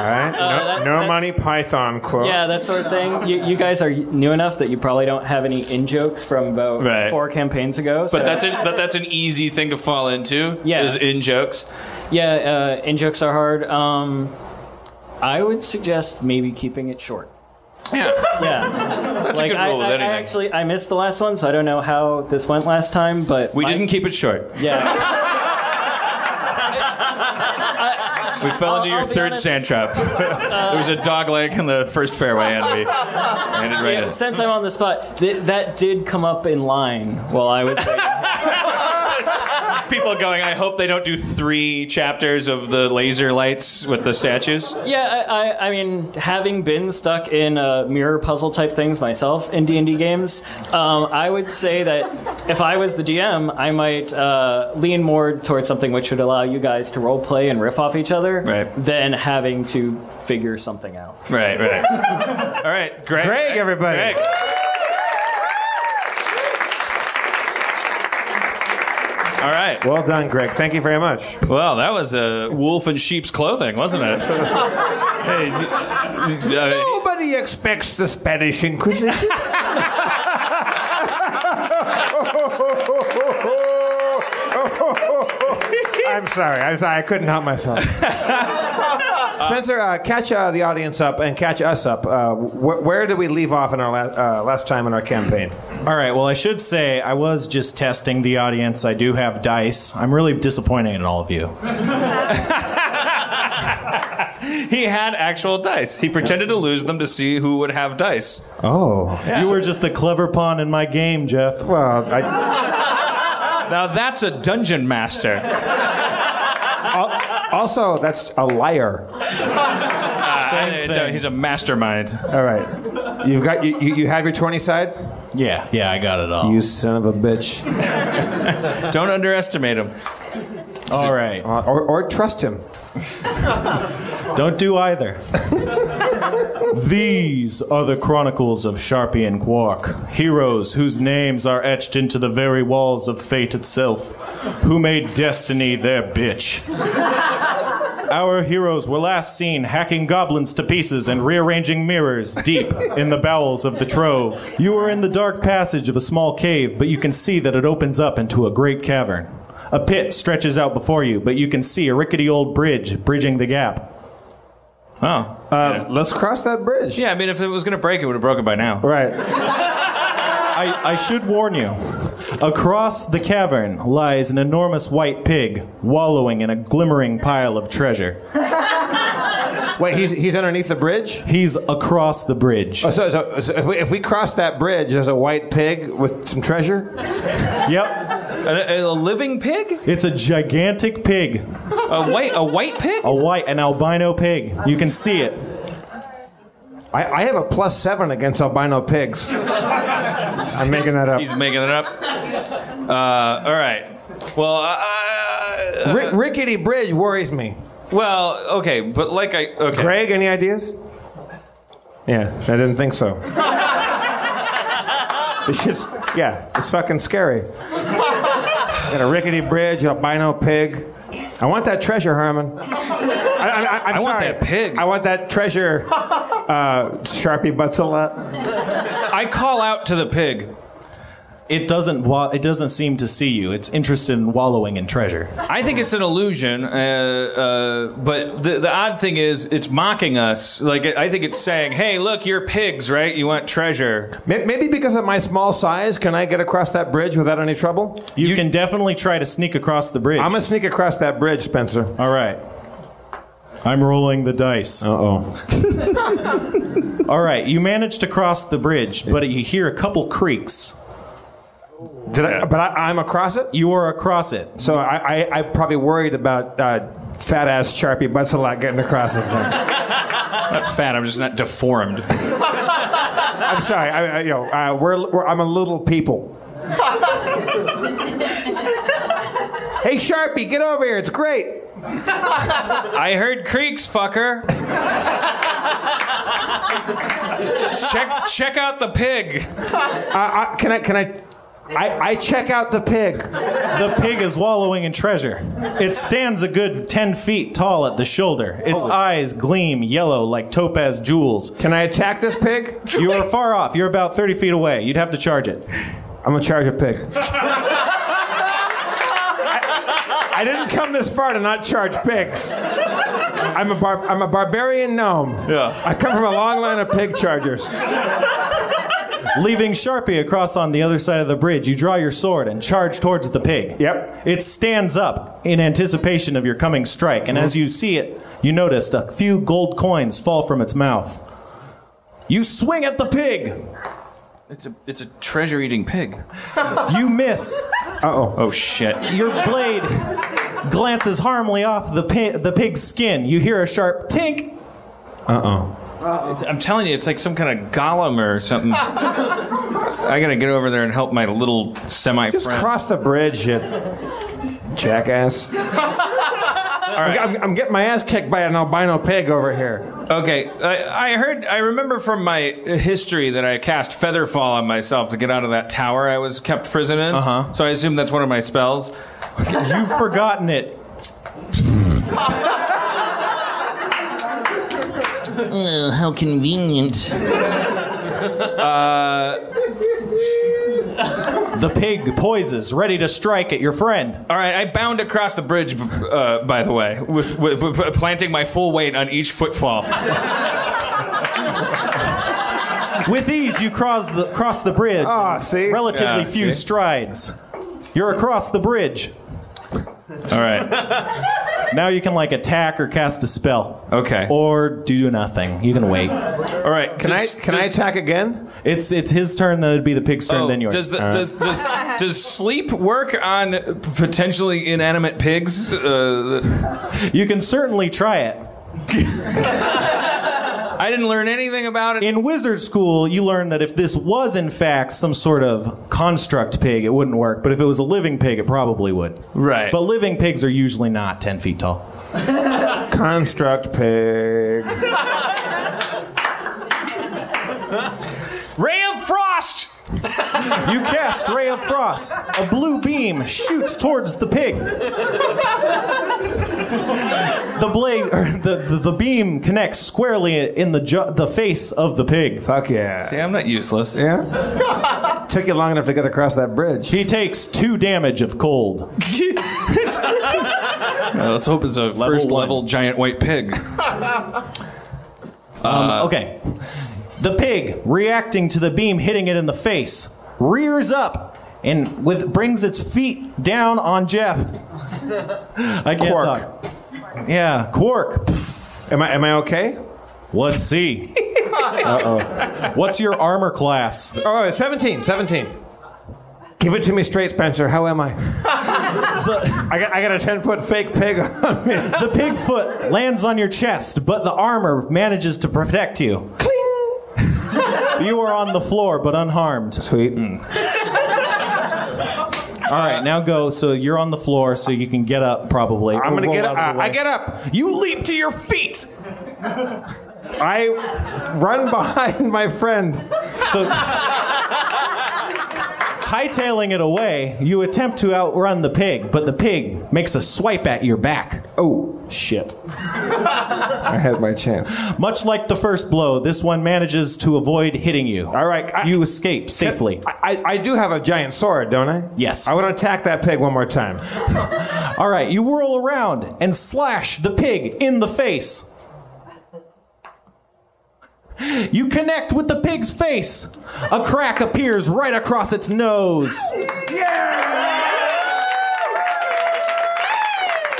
All right. no, Uh, that- no that's- Monty Python quote. Yeah, that sort of thing. You, you guys are new enough that you probably don't have any in jokes from about Right. four campaigns ago. But that's an, but that's an easy thing to fall into. Yeah. is in jokes. yeah, uh, in jokes are hard. Um, I would suggest maybe keeping it short. Yeah, (laughs) Yeah, that's like a good I, rule with I, I actually I missed the last one, so I don't know how this went last time. But we my- didn't keep it short. (laughs) Yeah, We fell into I'll- your I'll be third honest. sand trap. Uh, (laughs) there was a dog leg in the first fairway, and we landed right in. since I'm on the spot, th- that did come up in line while I was. Waiting. people going. I hope they don't do three chapters of the laser lights with the statues. Yeah, I, I, I mean, having been stuck in uh, mirror puzzle type things myself in D and D games, um, I would say that if I was the DM, I might uh, lean more towards something which would allow you guys to role play and riff off each other, Right. than having to figure something out. Right, right. (laughs) All right, Greg. Greg, everybody. Greg. All right. Well done, Greg. Thank you very much. Well, that was a wolf in sheep's clothing, wasn't it? hey, uh, Nobody expects the Spanish Inquisition. (laughs) (laughs) I'm sorry. I'm sorry. I couldn't help myself. (laughs) Spencer, uh, catch uh, the audience up and catch us up. Uh, wh- where did we leave off in our la- uh, last time in our campaign? All right. Well, I should say I was just testing the audience. I do have dice. I'm really disappointed in all of you. (laughs) he had actual dice. He pretended to lose them to see who would have dice. Oh, You were just a clever pawn in my game, Jeff. well, I, (laughs) Now that's a dungeon master. Also that's a liar. Ah, Same It's a- thing. he's a mastermind. All right, you've got you, you, you have your twenty side. Yeah, yeah, I got it all. You son of a bitch. Don't underestimate him. All right. Uh, or, or trust him. (laughs) Don't do either. (laughs) These are the chronicles of Sharpie and Quark, heroes whose names are etched into the very walls of fate itself, who made destiny their bitch. Our heroes were last seen hacking goblins to pieces and rearranging mirrors deep in the bowels of the trove. You are in the dark passage of a small cave, but you can see that it opens up into a great cavern. A pit stretches out before you, but you can see a rickety old bridge bridging the gap. Oh. Uh, Let's cross that bridge. Yeah, I mean, if it was going to break, it would have broken by now. Right. (laughs) I, I should warn you. Across the cavern lies an enormous white pig, wallowing in a glimmering pile of treasure. (laughs) Wait, he's he's underneath the bridge. He's across the bridge. Oh, so, so, so if we if we cross that bridge, there's a white pig with some treasure. Yep, A, a living pig? it's a gigantic pig. A white a white pig? A white, an albino pig. You can see it. I, I have a plus seven against albino pigs. I'm making that up. He's making it up. Uh, all right. Well, uh, Ri- rickety bridge worries me. Well, okay, but like I okay. Greg, any ideas? Yeah, I didn't think so. (laughs) It's just, yeah, it's fucking scary. Got a rickety bridge, albino pig. I want that treasure, Harmon. I, I, I, I'm I want that pig. I want that treasure, uh, Sharpie Butzelette. I call out to the pig. It doesn't. Wa- it doesn't seem to see you. It's interested in wallowing in treasure. I think it's an illusion, uh, uh, but the, the odd thing is it's mocking us. Like I think it's saying, "Hey, look, you're pigs, right? You want treasure." May- Maybe because of my small size, can I get across that bridge without any trouble? You, can definitely try to sneak across the bridge. I'm gonna sneak across that bridge, Spencer. All right. I'm rolling the dice. Uh oh. (laughs) All right, you manage to cross the bridge, but you hear a couple creaks. Did I? But I, I'm across it. You are across it. So I, I, I probably worried about uh, fat ass Sharpie butts a lot getting across it. Then. Not fat. I'm just not deformed. (laughs) I'm sorry. I, I, you know, uh, we're, we're, I'm a little people. (laughs) hey Sharpie, get over here. It's great. (laughs) I heard creaks, fucker. check check out the pig. Uh, I, can I? Can I? I, I check out the pig. The pig is wallowing in treasure. It stands a good 10 feet tall at the shoulder. Its eyes gleam yellow like topaz jewels. Can I attack this pig? You are far off. You're about 30 feet away. You'd have to charge it. I'm gonna charge a pig. I, (laughs) I didn't come this far to not charge pigs. I'm a bar, I'm a barbarian gnome. Yeah. I come from a long line of pig chargers. Leaving Sharpie across on the other side of the bridge, you draw your sword and charge towards the pig. Yep. It stands up in anticipation of your coming strike, and as you see it, you notice a few gold coins fall from its mouth. You swing at the pig. It's a it's a treasure eating pig. (laughs) You miss. Uh-oh. Oh shit. Your blade glances harmlessly off the pi- the pig's skin. You hear a sharp tink. Uh-oh. I'm telling you, it's like some kind of golem or something. I gotta get over there and help my little semi Just cross the bridge, you jackass. (laughs) I'm, I'm getting my ass kicked by an albino pig over here. Okay, I, I heard, I remember from my history that I cast Featherfall on myself to get out of that tower I was kept prison in. Uh-huh. So I assume that's one of my spells. You've forgotten it. (laughs) how convenient. (laughs) The pig poises, ready to strike at your friend. All right, I bound across the bridge, uh, by the way, with, with, with planting my full weight on each footfall. With ease, you cross the cross the bridge. Ah, see? Relatively Yeah, few see? strides. You're across the bridge. All right. Now you can like attack or cast a spell. Okay. Or do nothing. You can wait. All right. Can does- I can I does- attack again? It's it's his turn, then it'd be the pig's turn, Oh, then yours. does, the, does does does sleep work on potentially inanimate pigs? Uh, you can certainly try it. (laughs) I didn't learn anything about it. In wizard school, you learn that if this was in fact some sort of construct pig, it wouldn't work. But if it was a living pig, it probably would. Right. But living pigs are usually not 10 feet tall. (laughs) Construct pig. (laughs) Ray of Frost. You cast Ray of Frost. A blue beam shoots towards the pig. The blade, or the, the, the beam connects squarely in the ju- the face of the pig. Fuck yeah. See, I'm not useless. Yeah? Took you long enough to get across that bridge. He takes two damage of cold. (laughs) Uh, let's hope it's a first one. level giant white pig. Um, okay. The pig, reacting to the beam hitting it in the face, rears up and with brings its feet down on Jeff. (laughs) I can't Quark. talk. Yeah, Quark. Am I am I okay? Let's see. (laughs) Uh-oh. What's your armor class? Oh, 17, 17. Give it to me straight, Spencer. How am I? (laughs) I, got, I got a 10 foot fake pig on me. The pig foot lands on your chest, but the armor manages to protect you. You are on the floor, but unharmed. Sweet. Hmm. All right, now go. So you're on the floor, so you can get up. Probably. I'm gonna get up. I get up. You leap to your feet. I run (laughs) behind my friend. So, hightailing it away, you attempt to outrun the pig, but the pig makes a swipe at your back. Oh, shit. I had my chance. Much like the first blow, this one manages to avoid hitting you. All right. I, You escape safely. I, I, I do have a giant sword, don't I? Yes. I want to attack that pig one more time. (laughs) All right, you whirl around and slash the pig in the face. You connect with the pig's face. A crack appears right across its nose. Yeah!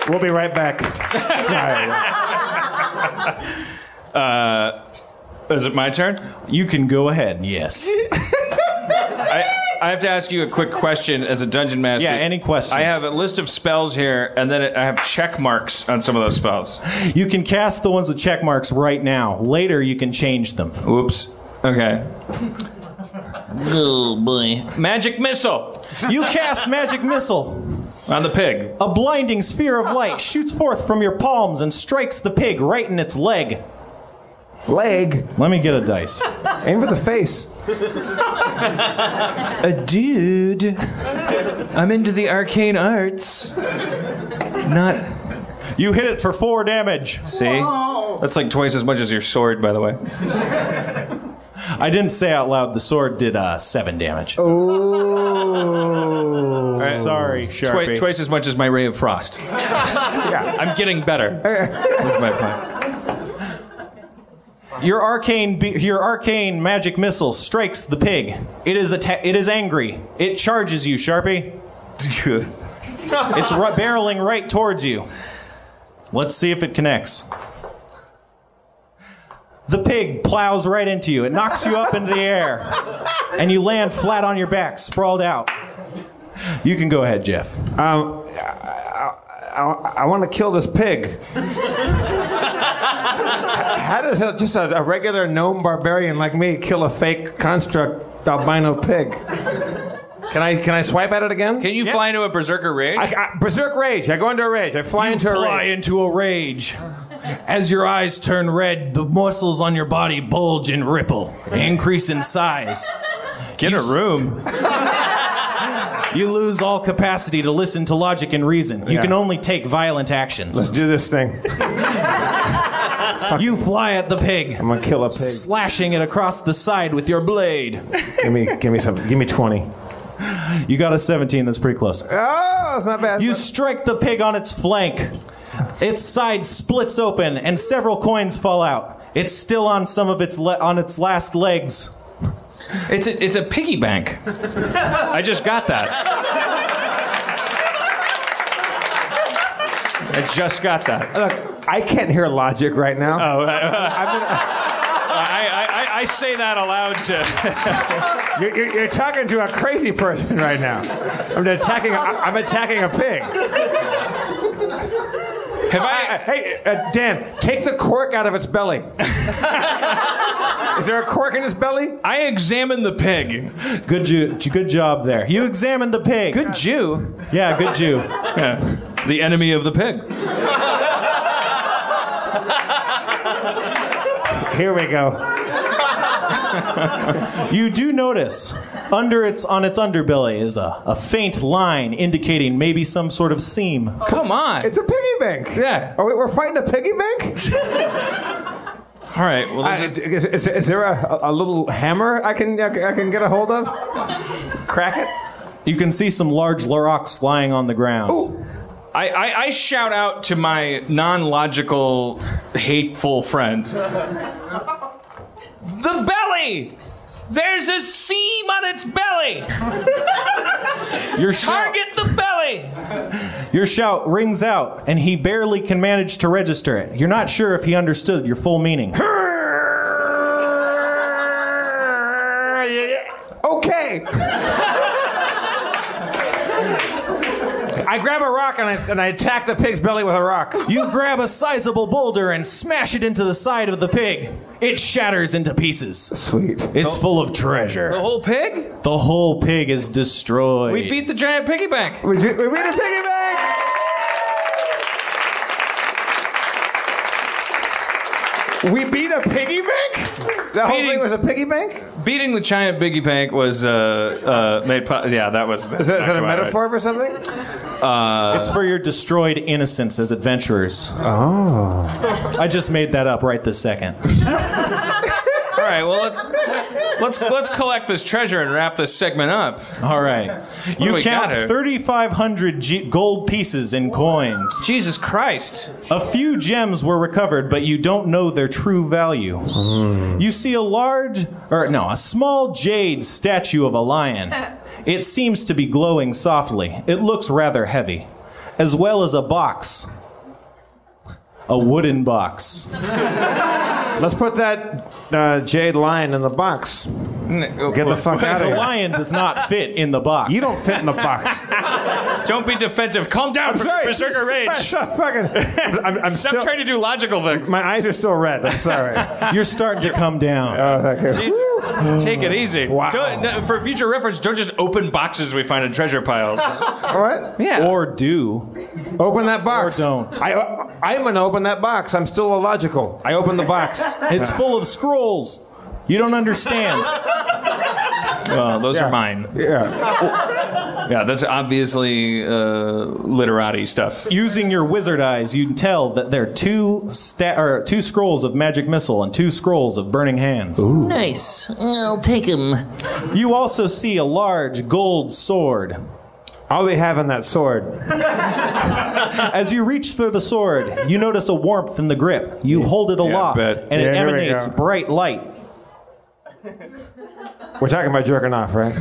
We'll be right back. (laughs) Uh, is it my turn? You can go ahead, yes. (laughs) I, I have to ask you a quick question as a dungeon master. Yeah, any questions? I have a list of spells here, and then I have check marks on some of those spells. You can cast the ones with check marks right now. Later, you can change them. Oops. Okay. Oh boy. Magic missile You cast Magic Missile. on the pig. A blinding sphere of light shoots forth from your palms and strikes the pig right in its leg. Leg. Let me get a dice. Aim for the face. A dude. I'm into the arcane arts. Not. You hit it for four damage. See? That's like twice as much as your sword, by the way. I didn't say out loud the sword did uh, seven damage. Oh. Sorry, Twi- Sharpie. twice as much as my ray of frost. (laughs) Yeah. I'm getting better. (laughs) That's my point. Your arcane, your arcane magic missile strikes the pig. It is atta- It is angry. It charges you, Sharpie. It's ru- barreling right towards you. Let's see if it connects. The pig plows right into you. It knocks you up into the air, and you land flat on your back, sprawled out. You can go ahead, Jeff. Um, I, I, I want to kill this pig. How does a, just a, a regular gnome barbarian like me kill a fake construct albino pig? Can I can I swipe at it again? Can you fly into a berserker rage? I, I, berserk rage. I go into a rage. I fly You into a rage. fly rage. into a rage. As your eyes turn red, the muscles on your body bulge and ripple, increase in size. Get a room. (laughs) You lose all capacity to listen to logic and reason. You Yeah. can only take violent actions. Let's do this thing. (laughs) You fly at the pig, I'm gonna kill a pig. slashing it across the side with your blade. Give me give me some. Give me twenty. You got a 17, that's pretty close. Oh, it's not bad. You strike the pig on its flank. Its side splits open and several coins fall out. It's still on some of its le- on its last legs. It's a, it's a piggy bank. I just got that. I just got that. Look, I can't hear logic right now. Oh, I, (laughs) (laughs) I, I, I say that aloud to. (laughs) You're, you're, you're talking to a crazy person right now. I'm attacking. I'm attacking a pig. Have I? Hey, uh, Dan, take the cork out of its belly. Is there a cork in its belly? I examined the pig. Good, Jew, good job there. You examined the pig. Good Jew. Yeah, good Jew. Yeah. The enemy of the pig. Here we go. You do notice under its on its underbelly is a, a faint line indicating maybe some sort of seam. Come on. It's a piggy bank. Yeah. Are we, we're fighting a piggy bank? All right. Well, Uh, is, is, is there a, a little hammer I can I can get a hold of? Crack it. You can see some large rocks lying on the ground. I, I, I shout out to my non-logical, hateful friend. The belly. There's a seam on its belly. Your shout, Target the belly. your shout rings out, and he barely can manage to register it. You're not sure if he understood your full meaning. (laughs) Okay. (laughs) I grab a rock and I, and I attack the pig's belly with a rock. (laughs) You grab a sizable boulder and smash it into the side of the pig. It shatters into pieces. Sweet. It's oh. full of treasure. The whole pig. The whole pig is destroyed. We beat the giant piggy bank. We, did, we beat a piggy bank. We beat a piggy bank. The whole Beating- thing was a piggy bank. Beating the giant piggy bank was uh, uh, made. Po- yeah, that was. Is that, is that a metaphor for something? It's for your destroyed innocence as adventurers. Oh. I just made that up right this second. (laughs) All right. Well, let's let's let's collect this treasure and wrap this segment up. All right. do You count 3,500 G- gold pieces in coins. Jesus Christ. A few gems were recovered, but you don't know their true value. Hmm. You see a large, or no, a small jade statue of a lion. Uh. It seems to be glowing softly. It looks rather heavy, as well as a box. A wooden box. (laughs) Let's put that uh, jade lion in the box. Get the fuck out of here. The lion does not fit in the box. You don't fit in the box. (laughs) Don't be defensive. Calm down, sorry. Berserker Rage. Stop fucking. I'm, I'm Stop still. trying to do logical things. My eyes are still red. I'm sorry. (laughs) You're starting to come down. Oh, okay. Jesus. Take it easy. Wow. Don't- for future reference, don't just open boxes we find in treasure piles. (laughs) All right. Yeah. Or do. Open that box. Or don't. I, uh, I'm gonna open that box. I'm still illogical. I open the box. It's full of scrolls. You don't understand. (laughs) well, those Yeah. are mine. Yeah. Yeah, that's obviously uh, literati stuff. Using your wizard eyes, you can tell that there are two sta- or two scrolls of magic missile and two scrolls of burning hands. Nice. I'll take them. You also see a large gold sword. I'll be having that sword. (laughs) As you reach for the sword, you notice a warmth in the grip. You hold it aloft, bet. and it Yeah, here emanates bright light. We're talking about jerking off, right?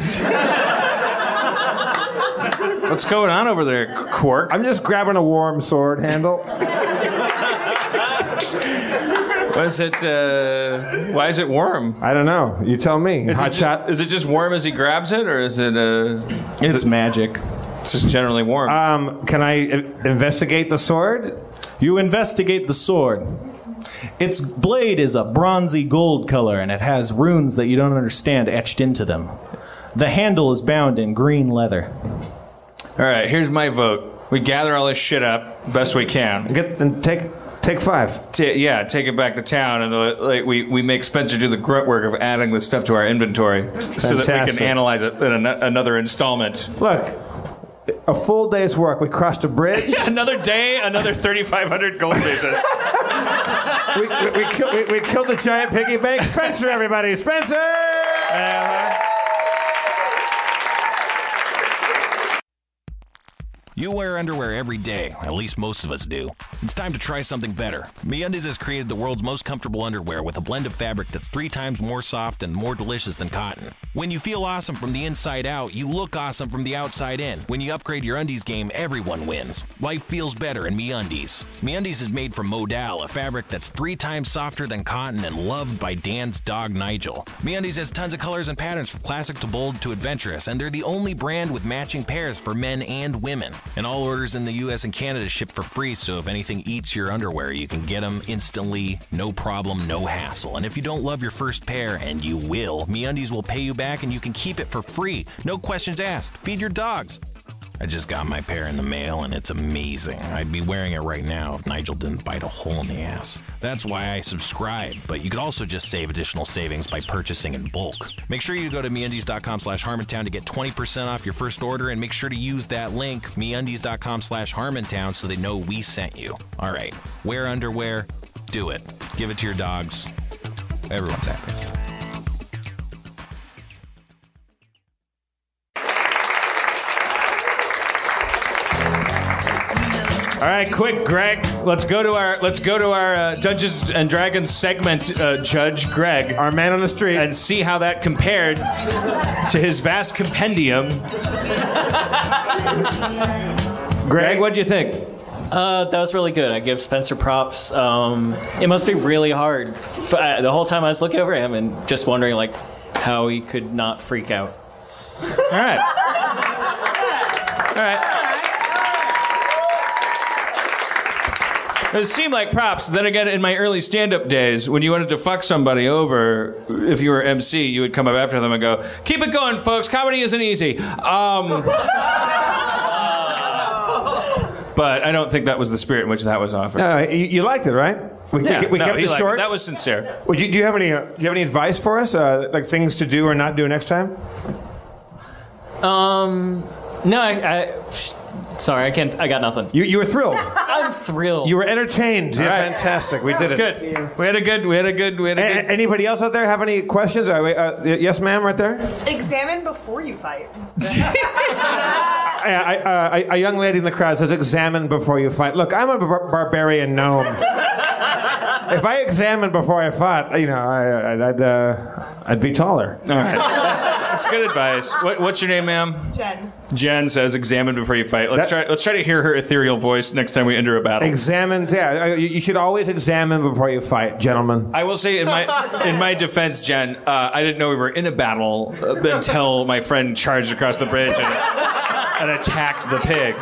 What's going on over there, Quark? I'm just grabbing a warm sword handle. Was it? Uh, why is it warm? I don't know. You tell me. Is Hot it, shot. is it just warm as he grabs it, or is it? Uh, It's magic. It's just generally warm. Um, can I i- investigate the sword? You investigate the sword. Its blade is a bronzy gold color and it has runes that you don't understand etched into them. The handle is bound in green leather. all right, here's my vote. We gather all this shit up best we can. Get and take take five. Ta yeah, take it back to town, and uh, like we, we make Spencer do the grunt work of adding the stuff to our inventory so that we Fantastic. can analyze it in an- another installment. Look, a full day's work. We crossed a bridge. (laughs) Another day, another 3,500 gold pieces. we, we, we, we, we killed the giant piggy bank. Spencer, everybody, Spencer. You wear underwear every day, at least most of us do. It's time to try something better. MeUndies has created the world's most comfortable underwear with a blend of fabric that's three times more soft and more delicious than cotton. When you feel awesome from the inside out, you look awesome from the outside in. When you upgrade your undies game, everyone wins. Life feels better in MeUndies. MeUndies is made from Modal, a fabric that's three times softer than cotton and loved by Dan's dog Nigel. MeUndies has tons of colors and patterns from classic to bold to adventurous, and they're the only brand with matching pairs for men and women. And all orders in the US and Canada ship for free, so if anything eats your underwear, you can get them instantly, no problem, no hassle. And if you don't love your first pair, and you will, MeUndies will pay you back and you can keep it for free. No questions asked. Feed your dogs. I just got my pair in the mail and it's amazing. I'd be wearing it right now if Nigel didn't bite a hole in the ass. That's why I subscribe, but you could also just save additional savings by purchasing in bulk. Make sure you go to meundies.com slash harmontown to get 20% off your first order and make sure to use that link, meundies.com slash harmontown, so they know we sent you. All right, wear underwear, do it. Give it to your dogs. Everyone's happy. All right, quick, Greg. Let's go to our let's go to our uh, Dungeons and Dragons segment, uh, Judge Greg, our man on the street, and see how that compared to his vast compendium. Greg, what'd you think? Uh, that was really good. I give Spencer props. Um, it must be really hard. F- uh, the whole time I was looking over him and just wondering like how he could not freak out. All right. All right. It seemed like props. Then again, in my early stand-up days, when you wanted to fuck somebody over, if you were MC, you would come up after them and go, "Keep it going, folks. Comedy isn't easy." Um, but I don't think that was the spirit in which that was offered. No, you, you liked it, right? We, Yeah, we, we no, kept he it short. That was sincere. Would you, do you have any? Uh, do you have any advice for us? Uh, like things to do or not do next time? Um, no, I, I sorry, I can't. I got nothing. You, you were thrilled. (laughs) I'm thrilled. You were entertained. Yeah, All right. fantastic. We did it. good. We had a good. We had a good. We had a A- good. anybody else out there have any questions? Uh, wait, uh, yes, ma'am, right there. Examine before you fight. I, I, uh, a- a young lady in the crowd says, "Examine before you fight." Look, I'm a bar- barbarian gnome. (laughs) if I examined before I fought, you know, I, I'd, I'd, uh, I'd be taller. All right. That's, that's good advice. What, what's your name, ma'am? Jen. Jen says, "Examine before you fight." Let's try. Let's try to hear her ethereal voice next time we enter a battle. Examine. Yeah, uh, you you should always examine before you fight, gentlemen. I will say in my in my defense, Jen, uh, I didn't know we were in a battle uh, until my friend charged across the bridge and, and attacked the pig.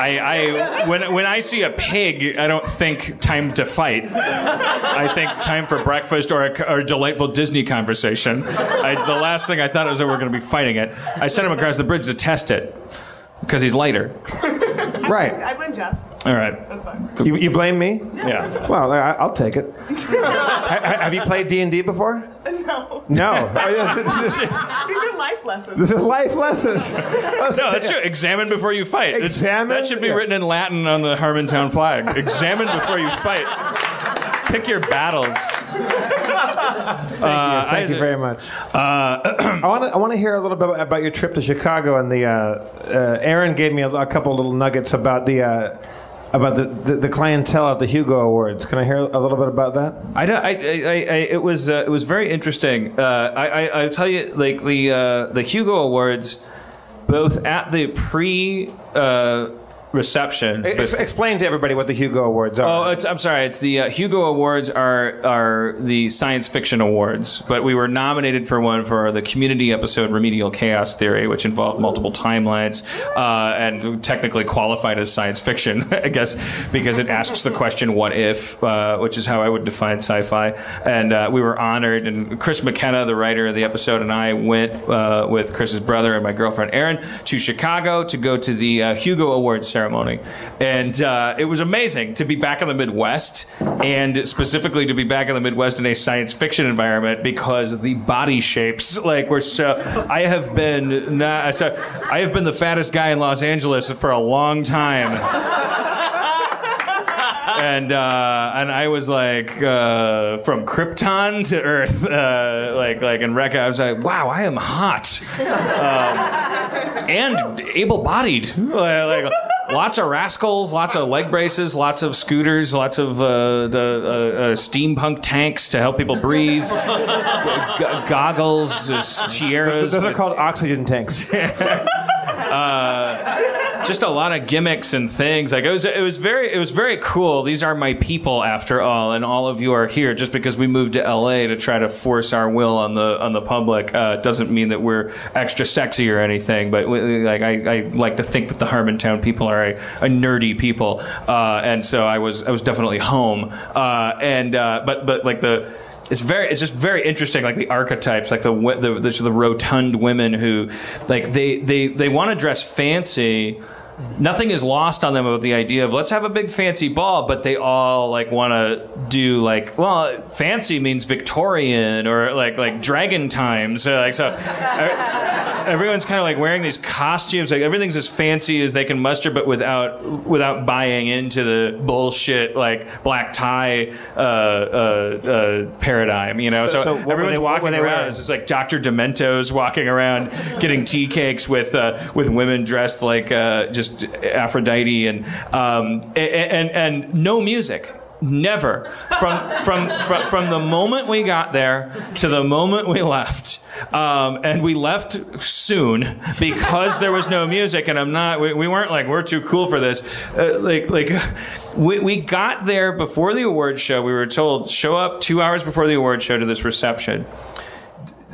I, I when when I see a pig, I don't think time to fight. I think time for breakfast or a, or a delightful Disney conversation. I, the last thing I thought was that we were going to be fighting it. I sent him across the bridge to test it because he's lighter. Right. I blame Jeff. All right. That's fine. You, you blame me? Yeah. Well, I, I'll take it. (laughs) Ha- ha- have you played D and D before? No. No. (laughs) Oh, yeah, this, These are life lessons. this is life lessons. (laughs) No, that's true. Examine before you fight. It's- Examine? That should be Yeah. written in Latin on the Harmontown flag. Examine before you fight. Pick your battles. Thank Uh, you. Thank I- you very much. (clears throat) I want to. I want to hear a little bit about your trip to Chicago and the. Uh, uh, Erin gave me a, a couple little nuggets about the. Uh, about the, the, the clientele at the Hugo Awards. Can I hear a little bit about that? I, don't- I, I, I, it was uh, it was very interesting. Uh, I, I I'll tell you like the uh, the Hugo Awards, both at the pre uh, reception. Ex- explain to everybody what the Hugo Awards are. Oh, it's, I'm sorry. It's the uh, Hugo Awards are are the science fiction awards, but we were nominated for one for the community episode Remedial Chaos Theory, which involved multiple timelines uh, and technically qualified as science fiction, (laughs) I guess, because it asks the question "What if," uh, which is how I would define sci-fi. And uh, we were honored, and Chris McKenna, the writer of the episode, and I went uh, with Chris's brother and my girlfriend Erin to Chicago to go to the uh, Hugo Awards ceremony, and uh, it was amazing to be back in the Midwest, and specifically to be back in the Midwest in a science fiction environment because the body shapes like were so. I have been not, so, I have been the fattest guy in Los Angeles for a long time. and uh, and I was like uh, from Krypton to Earth, uh, like like in Recca. I was like, wow, I am hot, um, and able-bodied. (laughs) like, lots of rascals, lots of leg braces, lots of scooters, lots of uh, the uh, uh, steampunk tanks to help people breathe, (laughs) G- goggles, there's tiaras. Those are called oxygen tanks. (laughs) just a lot of gimmicks and things. Like it was, it was very, it was very cool. These are my people, after all, and all of you are here just because we moved to LA to try to force our will on the on the public. Uh, doesn't mean that we're extra sexy or anything. But we- like, I, I like to think that the Harmontown people are a, a nerdy people, uh, and so I was, I was definitely home. Uh, and uh, but but like the it's very it's just very interesting like the archetypes like the the the, the rotund women who like they they they want to dress fancy nothing is lost on them about the idea of let's have a big fancy ball but they all like want to do like well fancy means victorian or like like dragon times. So, like so uh, everyone's kind of like wearing these costumes like everything's as fancy as they can muster but without without buying into the bullshit like black tie uh, uh, uh, paradigm you know? So- so, so everyone's they- walking around. it's just like Dr. Dementos walking around getting tea cakes with uh, with women dressed like uh, just Aphrodite and um, and, and and no music. Never from, from from from the moment we got there to the moment we left, um, and we left soon because there was no music. And I'm not. We, we weren't like we're too cool for this. Uh, like like we, we got there before the award show. We were told show up two hours before the award show to this reception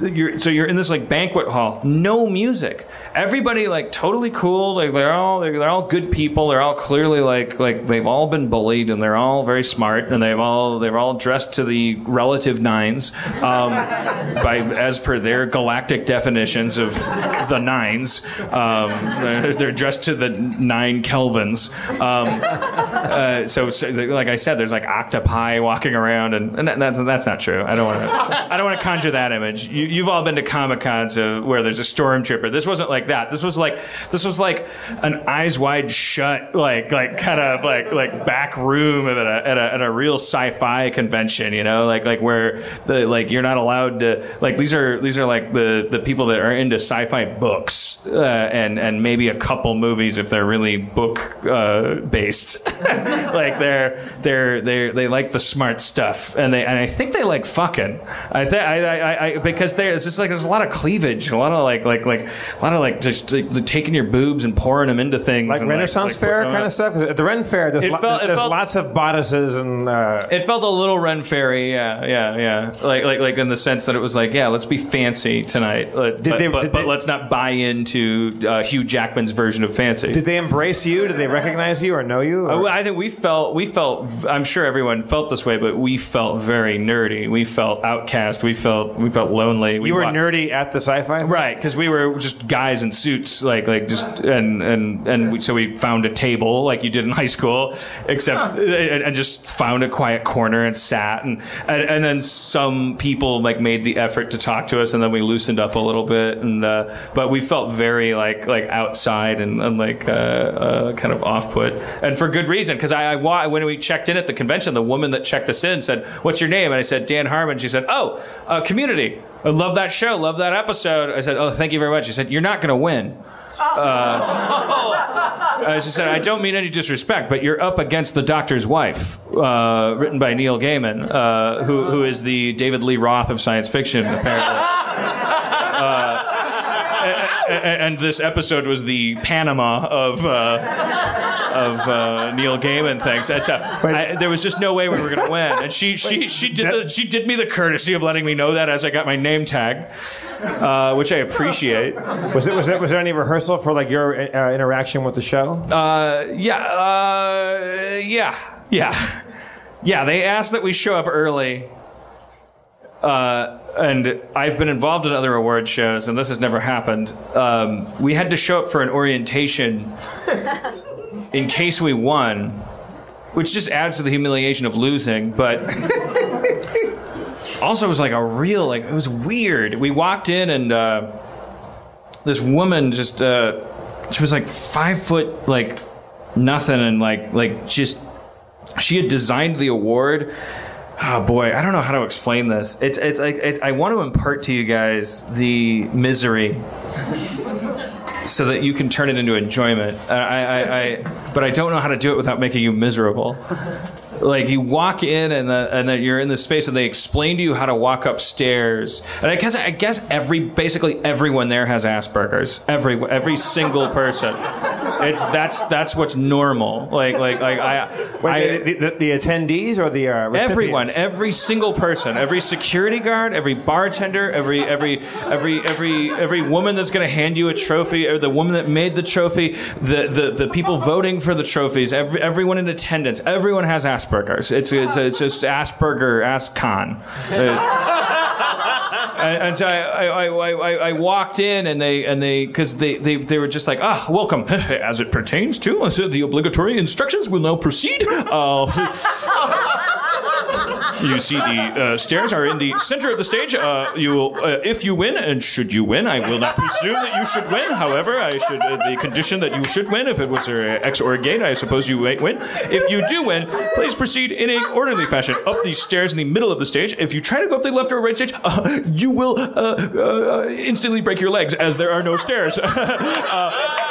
you're, so you're in this like banquet hall, no music. Everybody like totally cool. Like they're all they're, they're all good people. They're all clearly like like they've all been bullied and they're all very smart and they've all they're all dressed to the relative nines, um, (laughs) by as per their galactic definitions of the nines. Um, they're, they're dressed to the nine kelvins. Um, uh, so, so like I said, there's like octopi walking around, and, and that, that's, that's not true. I don't want to. I don't want to conjure that image. You, you've all been to comic cons uh, where there's a stormtrooper. This wasn't like that. This was like this was like an eyes wide shut, like like kind of like like back room at a, at a at a real sci-fi convention. You know, like like where the like you're not allowed to like these are these are like the the people that are into sci-fi books uh, and and maybe a couple movies if they're really book uh, based. (laughs) like they're they're they they like the smart stuff and they and I think they like fucking. I think I, I, I because there's just like there's a lot of cleavage, a lot of like like like a lot of like just like, taking your boobs and pouring them into things. Like Renaissance like, Fair kind of stuff. 'Cause at the Ren Fair, there's, lo- felt- there's felt- lots of bodices and. Uh, It felt a little Ren Fairy, yeah, yeah, yeah. Like, like, like in the sense that it was like, yeah, let's be fancy tonight, but, they- but, did but they- let's not buy into uh, Hugh Jackman's version of fancy. did they embrace you? Did they recognize you or know you? Or- I think we felt we felt I'm sure everyone felt this way, but we felt very nerdy. We felt outcast. We felt we felt lonely. We you were nerdy at the sci-fi. Right, because we were just guys in suits, like like just and and and we, so we found a table like you did in high school, except and, and just found a quiet corner and sat and, and and then some people like made the effort to talk to us, and then we loosened up a little bit, and uh, but we felt very like like outside and, and like uh, uh, kind of off put, and for good reason because I, I when we checked in at the convention, the woman that checked us in said, "What's your name?" and I said, "Dan Harmon." She said, "Oh, uh, Community." I love that show. Love that episode. I said, "Oh, thank you very much." She said, "You're not going to win." Uh, she said, "I don't mean any disrespect, but you're up against the Doctor's Wife, uh, written by Neil Gaiman, uh, who who is the David Lee Roth of science fiction, apparently." Uh, and this episode was the Panama of uh, of uh, Neil Gaiman things. That's uh, I, there was just no way we were going to win, and she she she did the, she did me the courtesy of letting me know that as I got my name tag, uh, which I appreciate. Was it was it was there any rehearsal for like your uh, interaction with the show? Uh, yeah, uh, yeah, yeah, yeah. They asked that we show up early. Uh, and I've been involved in other award shows, and this has never happened. Um, we had to show up for an orientation in case we won, which just adds to the humiliation of losing, but also it was like a real, like, it was weird. We walked in, and uh, this woman just, uh, she was like five foot, like, nothing, and like, like, just, she had designed the award. Oh boy, I don't know how to explain this. It's it's like it, I want to impart to you guys the misery, so that you can turn it into enjoyment. I, I, I, but I don't know how to do it without making you miserable. Like you walk in and the, and then you're in the space and they explain to you how to walk upstairs. And I guess I guess every basically everyone there has Asperger's. Every every single person. It's that's that's what's normal. Like like like I. Wait, I the, the, the attendees or the uh, recipients? Everyone, every single person, every security guard, every bartender, every every every every every woman that's going to hand you a trophy, or the woman that made the trophy, the the, the people voting for the trophies, every, everyone in attendance, everyone has Asperger's. It's it's it's just Asperger, Ascon. (laughs) and, and so I, I, I, I, walked in and they and they because they, they they were just like ah welcome (laughs) as it pertains to the obligatory instructions will now proceed. Uh, (laughs) you see, the uh, stairs are in the center of the stage. Uh, you will, uh, if you win, and should you win, I will not presume that you should win. However, I should uh, the condition that you should win. If it was uh, X or a gate, I suppose you might win. If you do win, please proceed in a orderly fashion up these stairs in the middle of the stage. If you try to go up the left or right stage, uh, you will instantly break your legs, as there are no stairs. (laughs)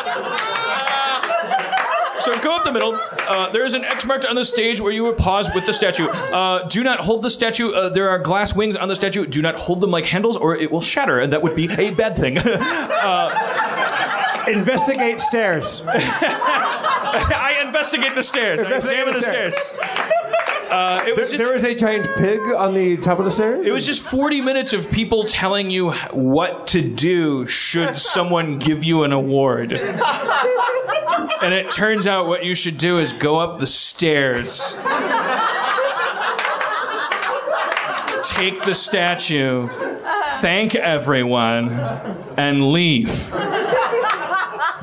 Go up the middle. Uh, there is an X marked on the stage where you would pause with the statue. Uh, do not hold the statue. Uh, there are glass wings on the statue. Do not hold them like handles, or it will shatter, and that would be a bad thing. (laughs) uh, Investigate stairs. (laughs) I investigate the stairs. I Investigate examine the the stairs. Uh, it was There, just, there is a giant pig on the top of the stairs. It was just 40 minutes of people telling you what to do should (laughs) someone give you an award. And it turns out what you should do is go up the stairs, take the statue, thank everyone, and leave.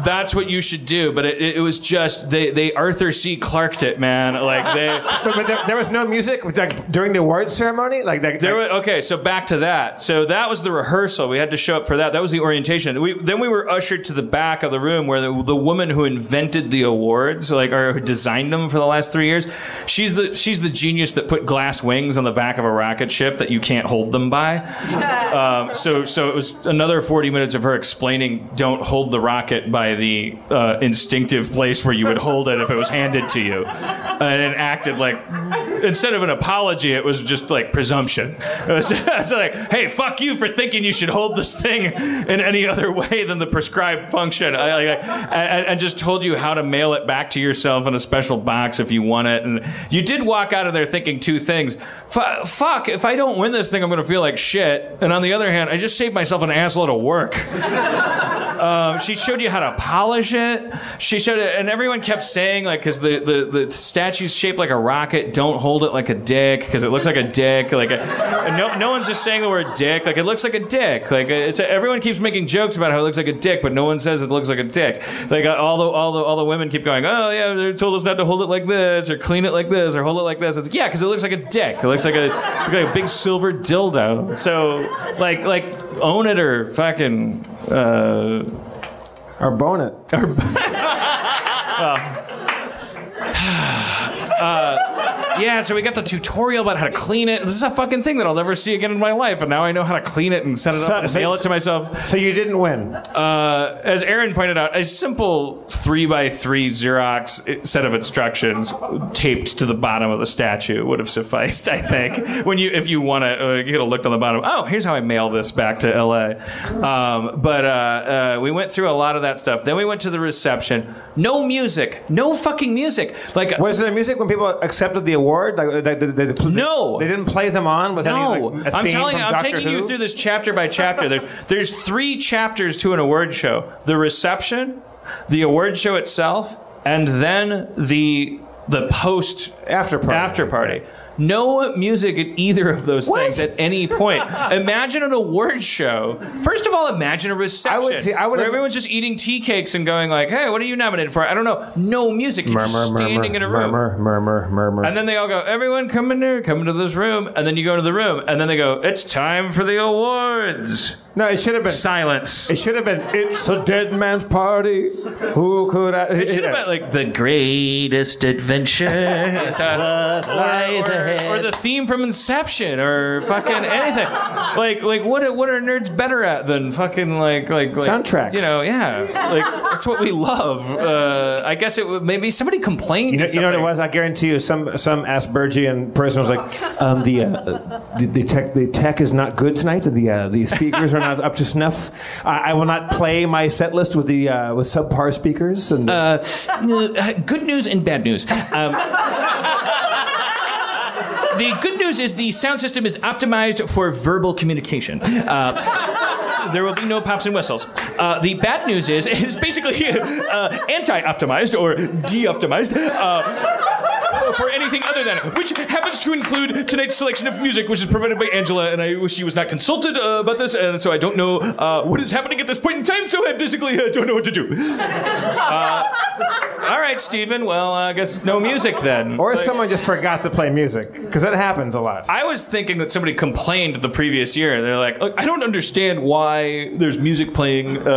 That's what you should do. But it, it was just they, they Arthur C. Clarked it, man. Like they. (laughs) But, but there, there was no music like during the awards ceremony. Like, like There were, okay, so back to that. So that was the rehearsal. We had to show up for that. That was the orientation. We, then we were ushered to the back of the room where the, the woman who invented the awards, like or who designed them for the last three years, she's the she's the genius that put glass wings on the back of a rocket ship that you can't hold them by. (laughs) Um, so so it was another forty minutes of her explaining don't hold the rocket by the uh, instinctive place where you would hold it if it was handed to you, and it acted like instead of an apology, it was just like presumption. (laughs) It was, like, hey, fuck you for thinking you should hold this thing in any other way than the prescribed function. I, I, and, and just told you how to mail it back to yourself in a special box if you want it. And you did walk out of there thinking two things. F- fuck, if I don't win this thing, I'm going to feel like shit. And on the other hand, I just saved myself an assload of work. (laughs) Um, she showed you how to polish it. She showed it, and everyone kept saying like, because the, the the statue's shaped like a rocket. Don't hold it like a dick because it looks like a dick. Like, a, no no one's just saying the word dick. Like it looks like a dick. Like it's everyone keeps making jokes about how it looks like a dick, but no one says it looks like a dick. Like uh, all the all the all the women keep going, oh yeah, they told us not to hold it like this or clean it like this or hold it like this. It's, yeah, because it looks like a dick. It looks like a like a big silver dildo. So like like own it or fucking. Uh, or bone it. uh, yeah, so we got the tutorial about how to clean it. This is a fucking thing that I'll never see again in my life, and now I know how to clean it and set it So- up and so- mail it to myself. So you didn't win. Uh, as Erin pointed out, a simple three by three Xerox set of instructions taped to the bottom of the statue would have sufficed. I think when you if you want to, uh, you could have looked on the bottom. Oh, here's how I mail this back to L.A. Um, but uh, uh, we went through a lot of that stuff. Then we went to the reception. No music. No fucking music. Like Was there music when people accepted the award? Like, they, they, they, No. they didn't play them on with No, any. Like, I'm telling you, I'm Doctor taking you through this chapter by chapter. There's, (laughs) there's three chapters to an award show: the reception, the award show itself, and then the the post After party. After party. No music at either of those things at any point. (laughs) Imagine an award show. First of all, imagine a reception I would see- I would where have- everyone's just eating tea cakes and going like, "Hey, what are you nominated for?" I don't know. No music. You're just Murmur, standing murmur, in a room. murmur, murmur, murmur. And then they all go, everyone come in here, come into this room. And then you go to the room, and then they go, it's time for the awards. No, it should have been. Silence. It should have been. It's a dead man's party. Who could? I, It it should have been like the greatest adventure (laughs) lies or, ahead. or the theme from Inception, or fucking anything. Like, like what? Are, what are nerds better at than fucking like, like, like Soundtracks. You know, yeah, like that's what we love. Uh, I guess it would maybe somebody complained. You know, you know what it was? I guarantee you, some some Aspergian person was like, um, the, uh, the the tech the tech is not good tonight. The uh, the speakers are not up to snuff. I, I will not play my set list with the uh, with subpar speakers. And Uh, uh, good news and bad news. Um, the good news is the sound system is optimized for verbal communication. Uh, there will be no pops and whistles. Uh, the bad news is (laughs) it's basically uh, anti-optimized or de-optimized. Uh, for anything other than which happens to include tonight's selection of music, which is provided by Angela, and I wish she was not consulted uh, about this, and so I don't know uh, what is happening at this point in time, so I basically uh, don't know what to do. Uh, all right, Stephen. Well, I guess no music then. or someone just forgot to play music because that happens a lot. I was thinking that somebody complained the previous year. And they're like, Look, I don't understand why there's music playing. Uh,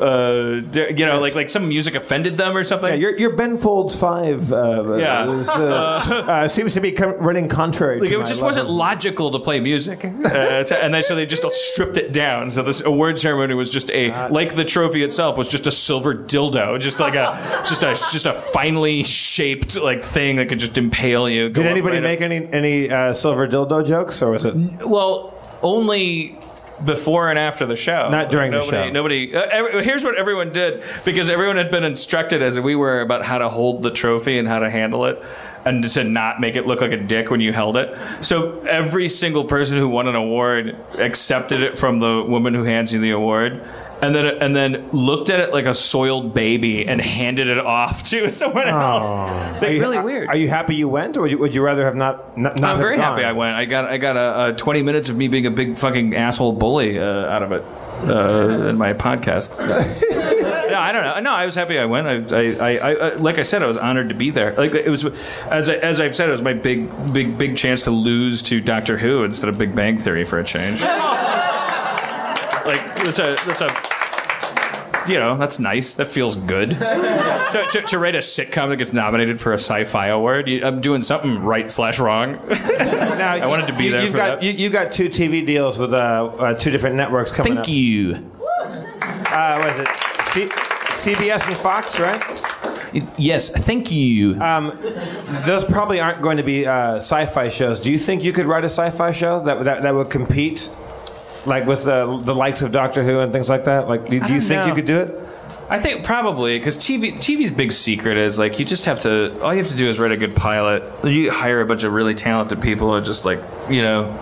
uh, you know, like like some music offended them or something. Yeah, your, your Ben Folds 5 uh, Yeah. Is, uh, (laughs) uh, seems to be running contrary Like to it just love wasn't logical to play music, (laughs) uh, and then so they just stripped it down. So this award ceremony was just a like the trophy itself was just a silver dildo, just like a (laughs) just a just a finely shaped like thing that could just impale you. Did anybody right make up- any any uh, silver dildo jokes, or was it? Well, only before and after the show. Not during the nobody, show. Nobody. Uh, every, here's what everyone did because everyone had been instructed as we were about how to hold the trophy and how to handle it. And to not make it look like a dick when you held it. So every single person who won an award accepted it from the woman who hands you the award, and then and then looked at it like a soiled baby and handed it off to (laughs) someone else. Are Like, you- really weird. Are you happy you went, or would you, would you rather have not? not, not I'm have very gone? happy I went. I got I got a, a 20 minutes of me being a big fucking asshole bully uh, out of it uh, in my podcast. (laughs) yeah, I don't know. No, I was happy I went. I, I, I, I, like I said, I was honored to be there. Like it was, as I, as I've said, it was my big, big, big chance to lose to Doctor Who instead of Big Bang Theory for a change. (laughs) like that's a that's a. You know, that's nice. That feels good. (laughs) to, to, to write a sitcom that gets nominated for a sci-fi award, you, I'm doing something right slash wrong. (laughs) Now, I wanted to be you, there You've for got that. You, you got two TV deals with uh, uh, two different networks coming Thank up. you. Uh, what is it? C- CBS and Fox, right? Yes, thank you. Um, those probably aren't going to be uh, sci-fi shows. Do you think you could write a sci-fi show that that, that would compete, like with the the likes of Doctor Who and things like that? Like, do, do you don't think you could do it? I think probably because TV TV's big secret is like you just have to all you have to do is write a good pilot. You hire a bunch of really talented people and just like you know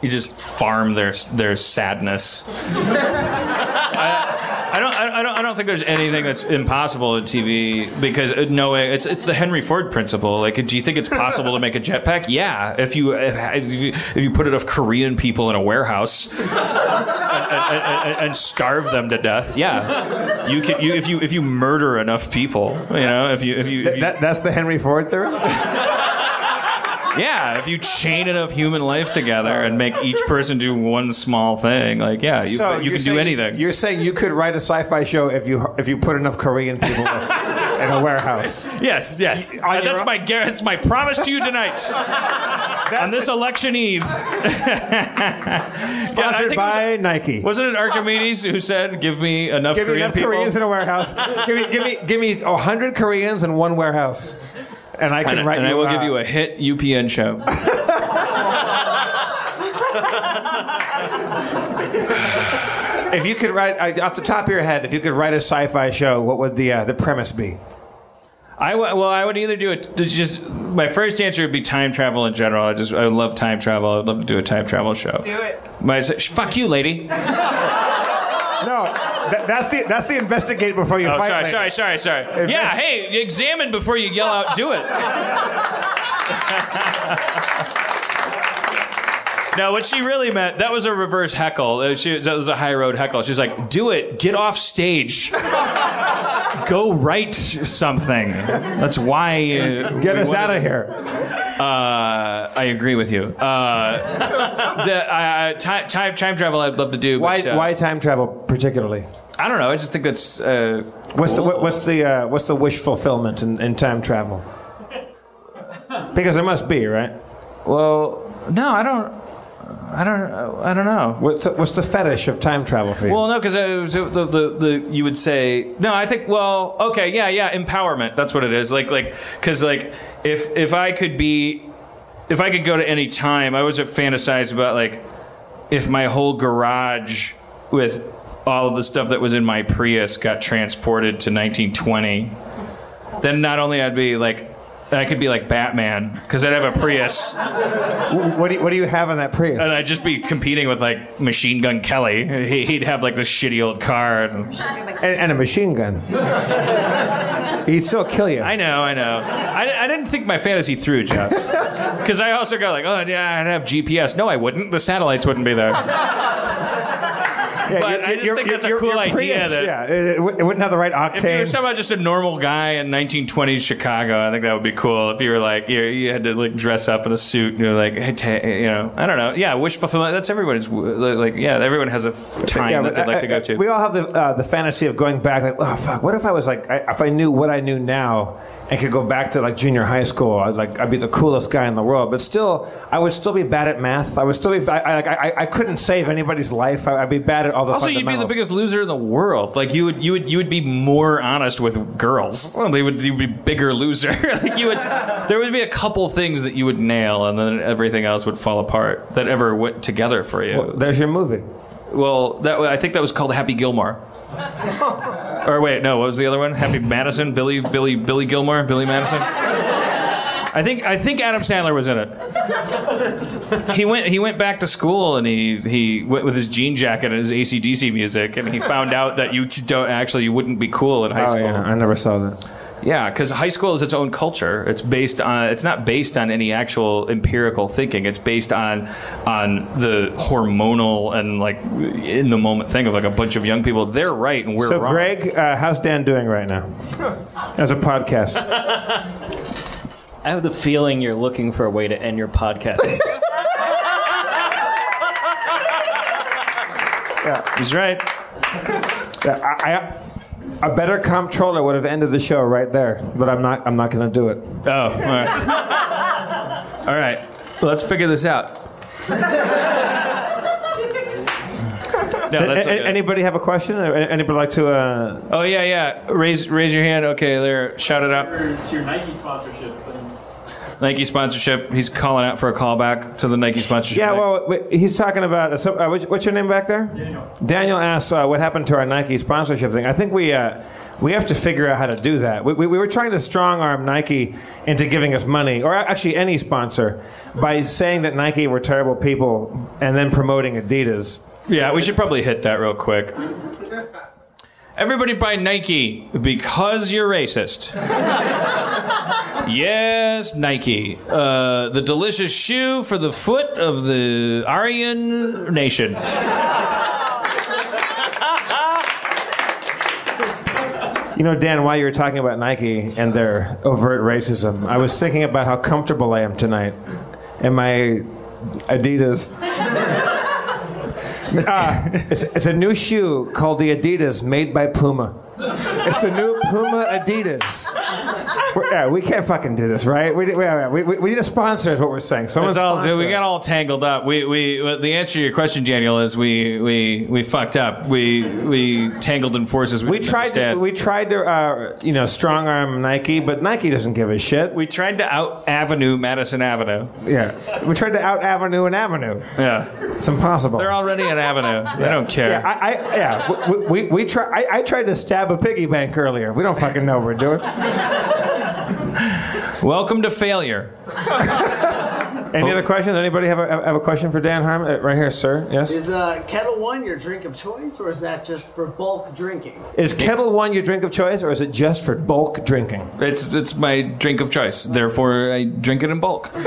you just farm their their sadness. (laughs) I, I don't, I don't, I don't think there's anything that's impossible in TV because uh, knowing it's it's the Henry Ford principle. Like, do you think it's possible to make a jetpack? (laughs) Yeah, if you if, if you if you put enough Korean people in a warehouse (laughs) and, and, and, and starve them to death, yeah, you can. You if you if you murder enough people, you know, if you if you, if you That, that's the Henry Ford theory. (laughs) yeah, if you chain enough human life together and make each person do one small thing, like yeah, you, you you're can do anything. You're saying you could write a sci-fi show if you if you put enough Korean people. in a warehouse. Yes, yes. Uh, that's own- my that's my promise to you tonight. On this election eve. (laughs) Sponsored by Nike. Wasn't it Archimedes who said, "Give me enough Give me enough people"? Koreans in a warehouse. give me, give me, give me a hundred Koreans in one warehouse, and I can and, write and you. I will uh, give you a hit UPN show. (laughs) If you could write uh, off the top of your head, if you could write a sci-fi show, what would the uh, the premise be? I w- well, I would either do it. Just my first answer would be time travel in general. I just I love time travel. I'd love to do a time travel show. Do it. My fuck you, lady. No, that, that's the that's the investigate before you Oh, fight. sorry, sorry, sorry, sorry. Invest- Yeah, hey, examine before you yell out. Do it. No, what she really meant, that was a reverse heckle. Uh, She, that was a high road heckle. She's like, do it. Get off stage. Go write something. That's why. Uh, Get us out of here. Uh, I agree with you. Uh, the, uh, time, time, time travel I'd love to do. Why But, uh, why time travel particularly? I don't know. I just think that's. Uh, What's the cool. what- what's the uh, what's the wish fulfillment in, in time travel? Because there must be, right? Well, no, I don't. I don't. I don't know. What's the, what's the fetish of time travel for you? Well, no, because uh, the, uh, the, the the you would say no. I think well, okay, yeah, yeah, empowerment. That's what it is. Like like because like if if I could be if I could go to any time, I was fantasize about like if my whole garage with all of the stuff that was in my Prius got transported to 1920. Then not only I'd be like. I could be like Batman because I'd have a Prius. what do you, what do you have in that Prius? And I'd just be competing with like Machine Gun Kelly. He- He'd have like this shitty old car. And... and, and a machine gun. He'd still kill you. I know, I know. I, I didn't think my fantasy through, Jeff. (laughs) Because I also got like, oh yeah, I'd have GPS. No, I wouldn't. The satellites wouldn't be there. Yeah, but I just think that's a cool idea. Prius, that yeah, it, it wouldn't have the right If you were octane. somehow just a normal guy in 1920s Chicago, I think that would be cool. If you were like, you, you had to like dress up in a suit, and you're like, hey, ta- you know, I don't know, yeah, wish fulfillment. That's everybody's like, yeah, everyone has a time Yeah, that they'd like I- to go to. We all have the uh, the fantasy of going back. Like, oh fuck, what if I was like, I, if I knew what I knew now and could go back to like junior high school, I'd like I'd be the coolest guy in the world. But still, I would still be bad at math. I would still be. I, I, I, I couldn't save anybody's life. I, I'd be bad at all the. Also, you'd be the biggest loser in the world. Like you would, you would, you would be more honest with girls. Well, they would, you'd be bigger loser. (laughs) like you would, there would be a couple things that you would nail, and then everything else would fall apart that ever went together for you. Well, there's your movie. Well, that I think that was called Happy Gilmore. (laughs) or wait, no, what was the other one? Happy Madison, Billy, Billy, Billy Gilmore, Billy Madison. I think I think Adam Sandler was in it. He went he went back to school and he he went with his jean jacket and his ACDC music and he found out that you don't actually you wouldn't be cool in high Oh school. yeah, I never saw that. Yeah, because high school is its own culture. It's based on. It's not based on any actual empirical thinking. It's based on on the hormonal and like in the moment thing of like a bunch of young people. They're right and we're so, wrong. Greg, uh, how's Dan doing right now as a podcast? I have the feeling you're looking for a way to end your podcast. (laughs) yeah. He's right. Yeah, I, I, a better comptroller would have ended the show right there, but I'm not. I'm not going to do it. Oh, all right. all right. Well, let's figure this out. (laughs) No, So, that's a- a- okay. anybody have a question? Anybody like to? Uh, Oh yeah, yeah. Raise raise your hand. Okay, there. Shout it out. It's your Nike sponsorship thing. Nike sponsorship. He's calling out for a callback to the Nike sponsorship. yeah, well, wait, he's talking about. So, uh, what's, what's your name back there? Daniel. Daniel asks uh, what happened to our Nike sponsorship thing. I think we uh, we have to figure out how to do that. We, we, we were trying to strong arm Nike into giving us money, or actually any sponsor, by saying that Nike were terrible people and then promoting Adidas. Yeah, we should probably hit that real quick. (laughs) Everybody buy Nike because you're racist. yes, Nike. Uh, the delicious shoe for the foot of the Aryan nation. You know, Dan, while you were talking about Nike and their overt racism, I was thinking about how comfortable I am tonight in my Adidas. Uh, (laughs) it's, it's a new shoe called the Adidas, made by Puma. It's the new Puma Adidas. Yeah, we can't fucking do this, right? We, we, we, we need a sponsor, is what we're saying. Someone It's all, sponsor we got all tangled up. We, we, well, the answer to your question, Daniel, is we, we, we fucked up. We, we tangled in forces. We, We tried to, we tried to, uh, you know, strong arm Nike, but Nike doesn't give a shit. We tried to out Avenue Madison Avenue. Yeah, we tried to out Avenue and Avenue. Yeah, It's impossible. they're already an Avenue. They don't care. Yeah, I, I yeah, we, we, we try. I, I tried to stab a piggy bank earlier. We don't fucking know what we're doing. Welcome to failure. Any other questions? Anybody have a, have a question for Dan Harmon? Uh, Right here, sir. Yes. Is uh, Ketel One your drink of choice, or is that just for bulk drinking? Is Ketel One your drink of choice, or is it just for bulk drinking? It's it's my drink of choice. Therefore, I drink it in bulk. (laughs)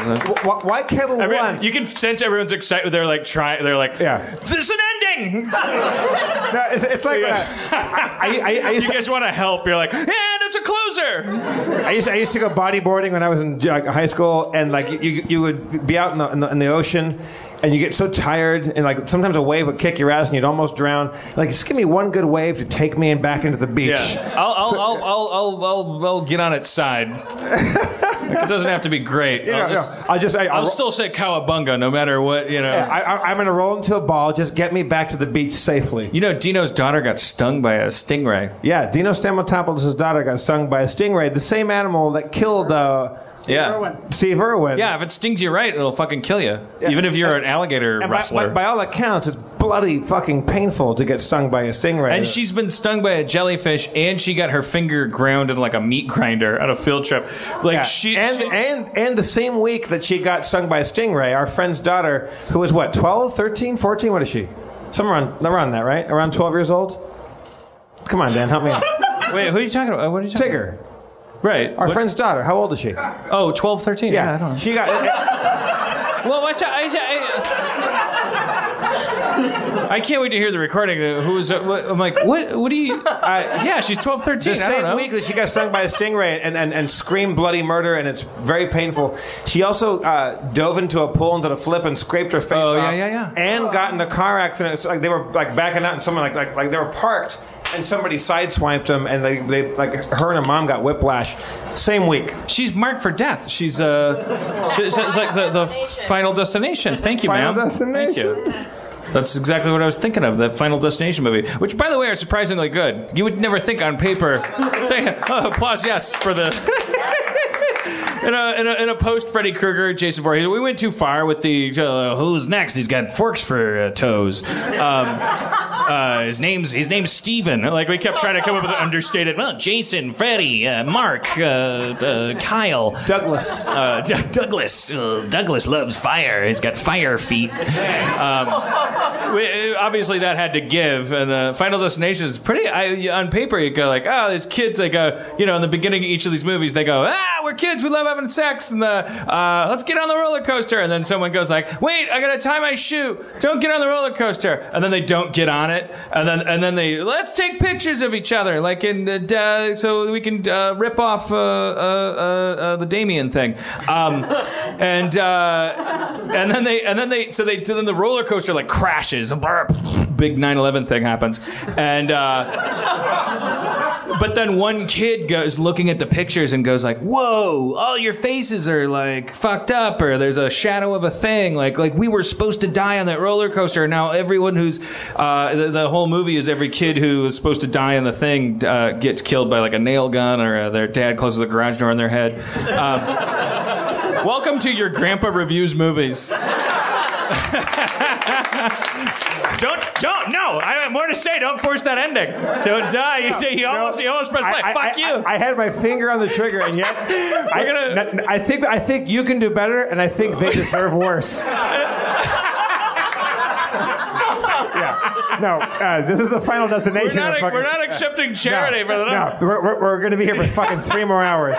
Why, why Ketel Every- One? You can sense everyone's excited. They're like trying. They're like, Yeah. This is an (laughs) No, it's, it's like uh, I, I, I used you to, guys want to help? You're like, and it's a closer. I used, I used to go bodyboarding when I was in like, high school, and like you, you would be out in the, in the, in the ocean, and you get so tired, and like sometimes a wave would kick your ass, and you'd almost drown. Like, just give me one good wave to take me and back into the beach. Yeah, I'll I'll, I'll, I'll, I'll, I'll, I'll get on its side. (laughs) Like, it doesn't have to be great. (laughs) You know, I'll just, no, I'll just I, I'll I'll, still say cowabunga no matter what. You know. yeah, I, I, I'm gonna roll into a ball. Just get me back to the beach safely. you know, Dino's daughter got stung by a stingray. Yeah, Dino Stamatopoulos' daughter got stung by a stingray, the same animal that killed uh, Yeah. Steve Irwin. Yeah, if it stings you right, it'll fucking kill you. Even if you're an alligator And by, wrestler. by, by all accounts, it's bloody fucking painful to get stung by a stingray. and she's been stung by a jellyfish, and she got her finger ground in like a meat grinder on a field trip. Like Yeah. she, and she- and and the same week that she got stung by a stingray, our friend's daughter, who was what, 12, 13, 14, what is she? Somewhere around, around that, right? Around 12 years old? Come on, Dan, help me out. (laughs) wait, who are you talking about? Uh, what are you talking Tigger, Right. our What- friend's daughter. How old is she? Oh, 12, 13? Yeah, I don't know. she got. (laughs) Well, watch out. I, I, I can't wait to hear the recording. Uh, Who's uh, what, I'm like, what? What do you? Uh, (laughs) yeah, she's 12, 13. The I don't same know. week that she got stung by a stingray and, and, and screamed bloody murder, and it's very painful. She also uh, dove into a pool and did a flip and scraped her face Oh, off. yeah, yeah, yeah. And got in a car accident. It's like they were like backing out, and someone like like, like they were parked, and somebody sideswiped them, and they, they like her and her mom got whiplash. Same week. She's marked for death. She's uh, it's like the, the final destination. Thank you, Final ma'am. Destination. Thank you. That's exactly what I was thinking of. That Final Destination movie, which, by the way, are surprisingly good. You would never think on paper. (laughs) oh, applause, yes, for the. In a, in a, in a post Freddy Krueger, Jason Voorhees, we went too far with the uh, who's next? He's got forks for uh, toes. Um, uh, his name's his name's Steven. Like we kept trying to come up with an understated. Well, Jason, Freddy, uh, Mark, uh, uh, Kyle, Douglas. uh, D- Douglas. Uh, Douglas loves fire. He's got fire feet. Um, we, obviously, that had to give. And the Final Destination is pretty. I, on paper, you go like, oh, these kids. They go, you know, in the beginning of each of these movies, they go, ah, we're kids. We love having sex. And the uh, let's get on the roller coaster. And then someone goes like, wait, I gotta tie my shoe. Don't get on the roller coaster. And then they don't get on it. And then and then they let's take pictures of each other, like in uh, so we can uh, rip off uh, uh, uh, the Damien thing. Um, and and then they and then they so they so then the roller coaster like crashes. And big 9/11 thing happens, and but then one kid goes looking at the pictures and goes like, "Whoa! All your faces are like fucked up, or there's a shadow of a thing. Like like we were supposed to die on that roller coaster. Now everyone who's uh, the, the whole movie is every kid who is supposed to die on the thing uh, gets killed by like a nail gun, or uh, their dad closes the garage door on their head." Um, (laughs) welcome to your grandpa reviews movies. (laughs) Don't, don't, no. I have more to say. Don't force that ending. So die. You say you almost, you almost press play. I, Fuck I- you. I, I had my finger on the trigger, and yet (laughs) I, gonna- I think I think you can do better, and I think they deserve worse. (laughs) No, uh, this is the final destination. we're, not, fucking- we're not accepting charity for the No, we're, we're, we're going to be here for fucking three more hours.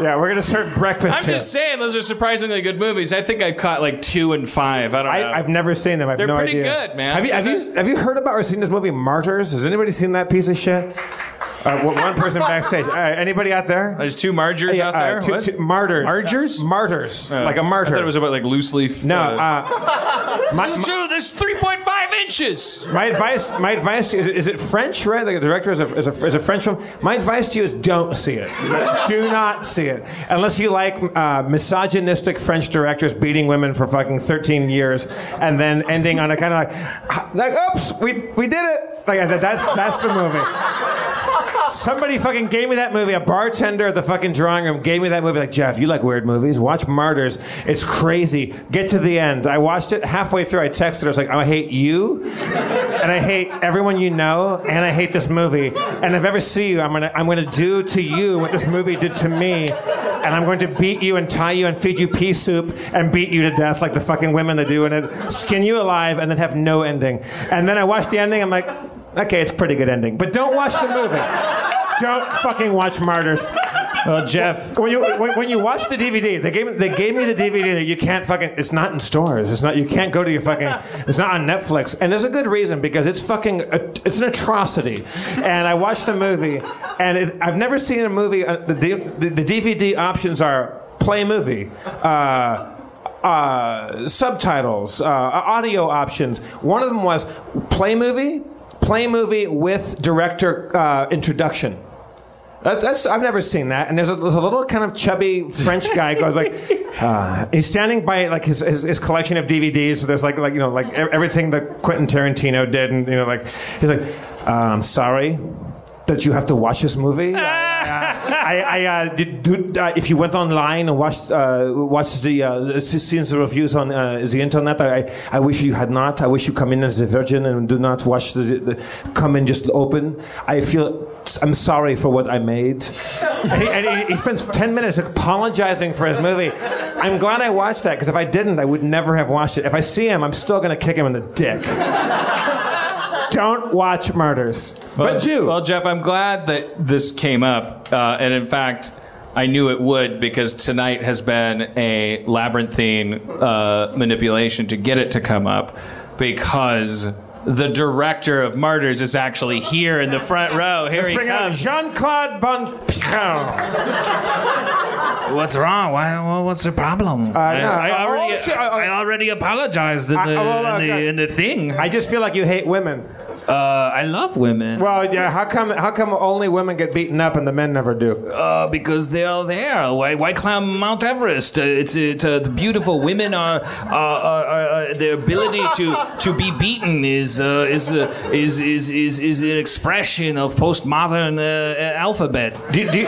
Yeah, we're going to serve breakfast I'm here. just saying, those are surprisingly good movies. I think I caught like two and five. I don't know. I, I've never seen them. I have They're no pretty idea. good, man. Have you, have, you, have you heard about or seen this movie Martyrs? Has anybody seen that piece of shit? Uh, one one person backstage. (laughs) Uh, anybody out there? There's two Margers Yeah, out uh, there. two- What? two- martyrs. Margers? Martyrs. Uh, like a martyr. I thought it was about like loose leaf. no. uh, Uh, my, my, True, there's 3.5 inches. my advice, my advice to you is, it- is it French, right? Like the director is a, is, a, is a French film. My advice to you is don't see it. (laughs) Do not see it. Unless you like uh, misogynistic French directors beating women for fucking 13 years and then ending on a kind of like, like, oops, we, we did it. Like, that's, that's the movie. Somebody fucking gave me that movie. A bartender at the fucking drawing room gave me that movie. Like, Jeff, you like weird movies? Watch Martyrs. It's crazy. Get to the end. I watched it halfway through. I texted her. I was like, I hate you, and I hate everyone you know, and I hate this movie. And if I ever see you, I'm gonna I'm gonna do to you what this movie did to me. And I'm going to beat you and tie you and feed you pea soup and beat you to death like the fucking women that do it. Skin you alive and then have no ending. And then I watched the ending. I'm like, okay, it's a pretty good ending. But don't watch the movie. Don't fucking watch Martyrs. Well, Jeff, When you when, when you watch the DVD, they gave they gave me the DVD that you can't fucking. It's not in stores. It's not. You can't go to your fucking. It's not on Netflix. And there's a good reason because it's fucking. It's an atrocity. And I watched the movie, and it, I've never seen a movie. Uh, the, the the DVD options are play movie. Uh, uh, subtitles, uh, audio options. One of them was play movie, play movie with director uh, introduction. That's, that's I've never seen that. And there's a, there's a little kind of chubby French guy goes like, (laughs) uh, he's standing by like his, his, his collection of DVDs. So there's like like you know like everything that Quentin Tarantino did, and you know like he's like, uh, I'm sorry that you have to watch this movie. (laughs) I, I uh, did, do, uh, if you went online and watched uh, watched the scenes the reviews on the internet, I, I wish you had not. I wish you come in as a virgin and do not watch the, the come in just open. I feel I'm sorry for what I made. And (laughs) he, and he, he spends ten minutes apologizing for his movie. I'm glad I watched that because if I didn't, I would never have watched it. If I see him, I'm still to kick him in the dick. (laughs) Don't watch Murders, but do. Well, Jeff, I'm glad that this came up, uh, and in fact. I knew it would because tonight has been a labyrinthine uh, manipulation to get it to come up because the director of Martyrs is actually here in the front row. Here Let's he bring out comes. Jean Claude Van What's wrong? Why, well, what's the problem? I, no, I uh, already, oh, shit, I- I, already apologized in the, I- well, uh, in, the, in the thing. I just feel like you hate women. Uh, I love women. Well, yeah. How come? How come only women get beaten up and the men never do? Uh, because they are there. Why, why climb Mount Everest? Uh, it's it, uh, the beautiful women are, are, are, are, their ability to, to be beaten is uh, is, uh, is is is is an expression of postmodern uh, alphabet. Do, do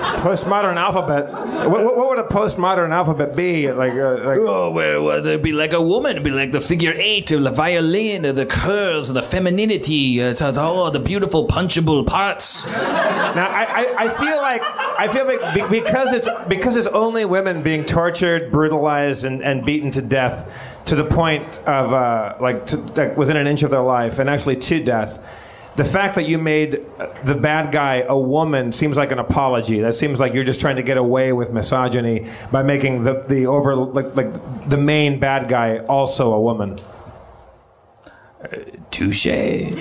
postmodern alphabet. What, what, what would a postmodern alphabet be? Like, uh, like Oh, well, well, there'd be like a woman, it'd be like the figure eight, or the violin, or the curves, or the femininity, uh, so- oh, the beautiful punchable parts. now, I, I, I feel like I feel like because it's because it's only women being tortured, brutalized, and, and beaten to death to the point of uh, like, to, like within an inch of their life, and actually to death. The fact that you made the bad guy a woman seems like an apology. That seems like you're just trying to get away with misogyny by making the, the over like, like the main bad guy also a woman. Uh, touche. End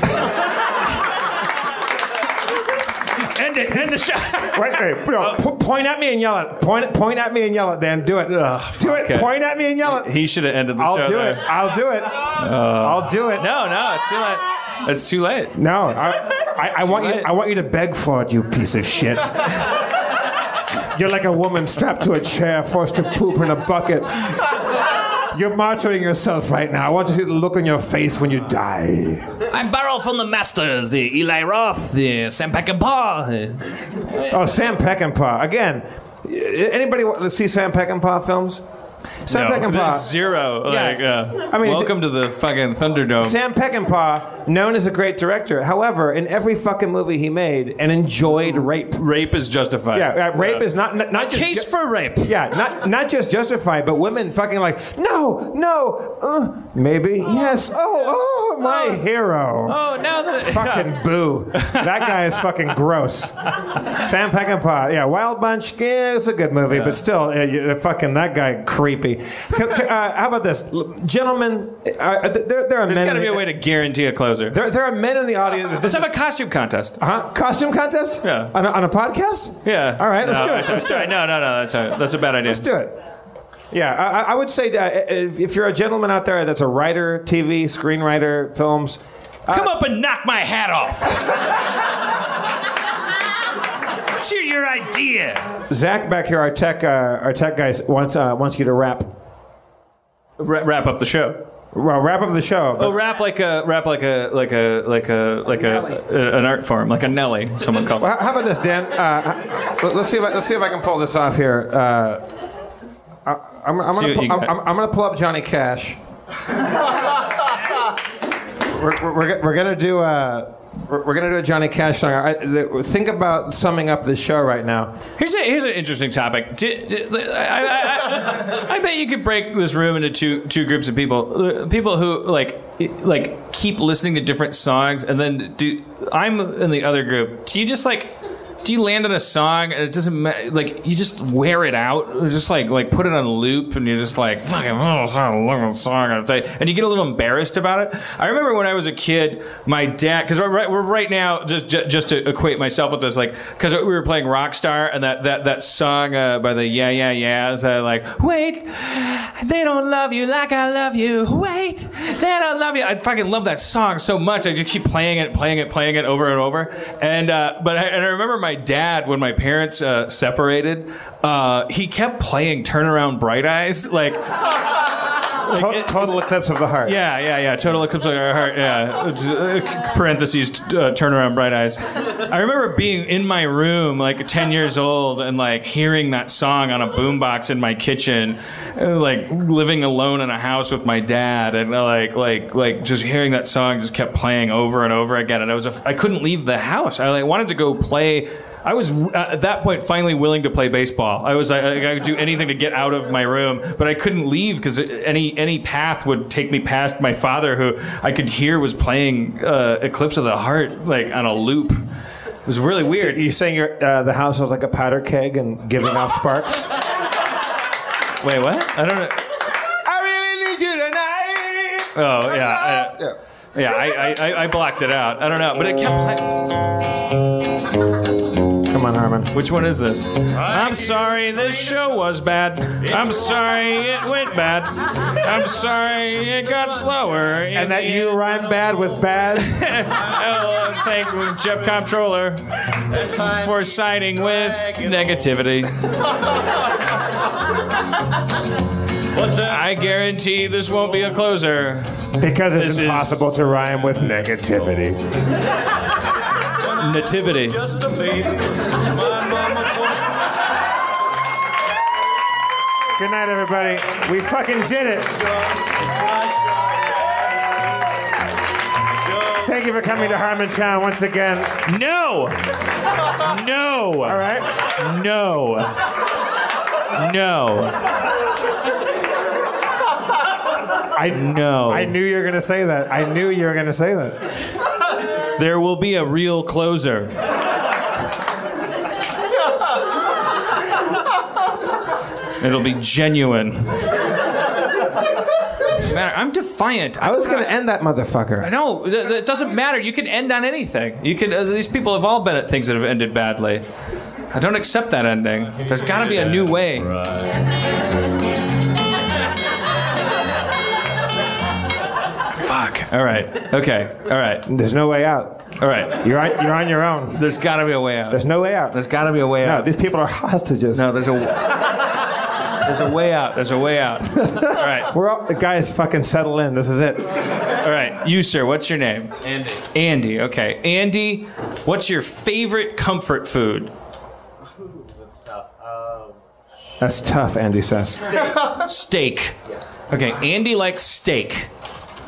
it, end the show. Wait, wait, no, uh, po- point at me and yell it. Point, point at me and yell it, Dan. Do it. do it. okay. Point at me and yell it. He should have ended the show. I'll do there. it. I'll do it. Uh, I'll do it. No, no, it's too late. It's too late. No, I, I, I want you. late. I want you to beg for it, you piece of shit. You're like a woman strapped to a chair, forced to poop in a bucket. You're martyring yourself right now. I want to see the look on your face when you die. I'm Barrel from the Masters, the Eli Roth, the Sam Peckinpah. Oh, Sam Peckinpah again. Anybody want to see Sam Peckinpah films? Sam no, Peckinpah. there's zero. Yeah. Like, uh, I mean, welcome to the fucking Thunderdome. Sam Peckinpah, known as a great director. However, in every fucking movie he made, and enjoyed rape. Rape is justified. Yeah, uh, rape is not not, not just Case for rape. yeah, not not just justified, but women fucking like no, no, uh, maybe yes. Oh, oh, my hero. Oh, now that it, Fucking (laughs) boo. That guy is fucking gross. Sam Peckinpah. Yeah, Wild Bunch. Yeah, it's a good movie, but still, uh, fucking that guy creepy. Uh, how about this, gentlemen? Uh, there, there are There's men. There's got to be a way to guarantee a closer. There, there are men in the audience. Let's have a costume contest. Huh? Costume contest? Yeah. On a, on a podcast? Yeah. All right, let's do it. Let's do it. No, no, no. That's a, that's a bad idea. Let's do it. Yeah, I, I- would say uh, if, if you're a gentleman out there that's a writer, TV, screenwriter, films, Come up and knock my hat off. (laughs) What's your, your idea? Zach back here, our tech, uh, our tech guy wants uh, wants you to rap. Ra- wrap up the show. Well, wrap up the show. Oh, rap like a rap like a like a like a like a, a an art form, like a Nelly. Someone called. Well, how about this, Dan? Uh, let- let's see if I, let's see if I can pull this off here. Uh, I, I'm, I'm, See gonna what pull, you I'm, got. I'm, I'm gonna pull up Johnny Cash. we're, (laughs) we're, we're, we're gonna do a we're, we're gonna do a Johnny Cash song. I, the, think about summing up this show right now. Here's a here's an interesting topic. I bet you could break this room into two two groups of people. Uh, People who like like keep listening to different songs, and then do. I'm in the other group. Do you just like? Do you land on a song and it doesn't ma- like you just wear it out, or just like like put it on loop, and you're just like fucking oh, song, tell you. and you get a little embarrassed about it. I remember when I was a kid, my dad, because we're right, we're right now just ju- just to equate myself with this, like because we were playing Rockstar and that that that song uh, by the Yeah Yeah Yeahs, uh, like wait, they don't love you like I love you. Wait, they don't love you. I fucking love that song so much. I just keep playing it, playing it, playing it over and over. And uh, but I, and I remember my dad when my parents uh, separated, uh, he kept playing "Turn Around Bright Eyes" like. To- total eclipse of the heart. Yeah, yeah, yeah. Total eclipse of the heart. Yeah. Parentheses. Uh, turn around, bright eyes. I remember being in my room, like 10 years old, and like hearing that song on a boombox in my kitchen, uh, like living alone in a house with my dad, and uh, like, like, like just hearing that song just kept playing over and over again. And I was, a, I couldn't leave the house. I like wanted to go play. I was uh, at that point finally willing to play baseball. I was I, I would do anything to get out of my room, but I couldn't leave because any any path would take me past my father, who I could hear was playing uh, Eclipse of the Heart like on a loop. It was really weird. you're saying your, uh, the house was like a powder keg and giving off sparks? (laughs) Wait, what? I don't know. I really need you tonight. Oh yeah, uh, yeah. I, I, I, I blocked it out. I don't know, but it kept playing. Come on, Harmon. Which one is this? I'm sorry, this show was bad. I'm sorry it went bad. I'm sorry it got slower. And that you rhyme bad with bad. (laughs) oh, thank you, Jeff Comptroller, for siding with negativity. I guarantee this won't be a closer. Because it's This is- impossible to rhyme with negativity. Nativity. Good night, everybody. We fucking did it. Thank you for coming to Harmontown once again. No! No! All right. No! No! I No. I knew you were gonna say that. I knew you were gonna say that. There will be a real closer. It'll be genuine. Matter. I'm defiant. I was gonna end that motherfucker. I know. Th- It doesn't matter. You can end on anything. You can. Uh, these people have all been at things that have ended badly. I don't accept that ending. There's got to be a new way. Fuck. All right. Okay. All right. There's no way out. All right. You're on, you're on your own. There's got to be a way out. There's no way out. There's got to be a way out. No, these people are hostages. No, there's a there's a way out. There's a way out. All right, (laughs) We're all, the guys, fucking settle in. This is it. all right. You, sir, what's your name? Andy. Andy. Okay, Andy. What's your favorite comfort food? That's tough, Um, That's tough. Andy says. Steak. Okay, Andy likes steak.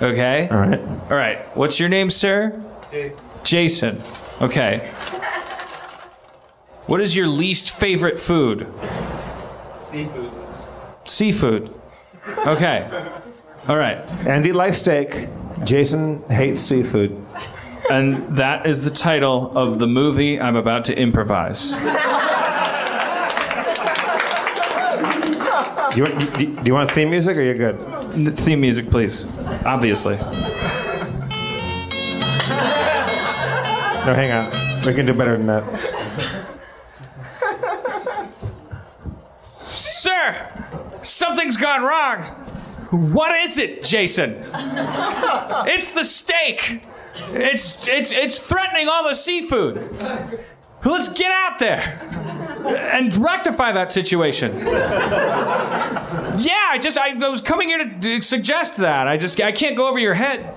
Okay. All right. All right. What's your name, sir? Jason. Okay. What is your least favorite food? Seafood. Seafood. Okay. All right. Andy likes steak. Jason hates seafood. And that is the title of the movie I'm about to improvise. Do you, want, do, do you want theme music or you're good? Theme music, please. Obviously. No, hang on. We can do better than that. Sir, something's gone wrong. What is it, Jason? it's the steak. It's it's it's threatening all the seafood. Let's get out there and rectify that situation. Yeah, I just I, I was coming here to, suggest that. I just I can't go over your head.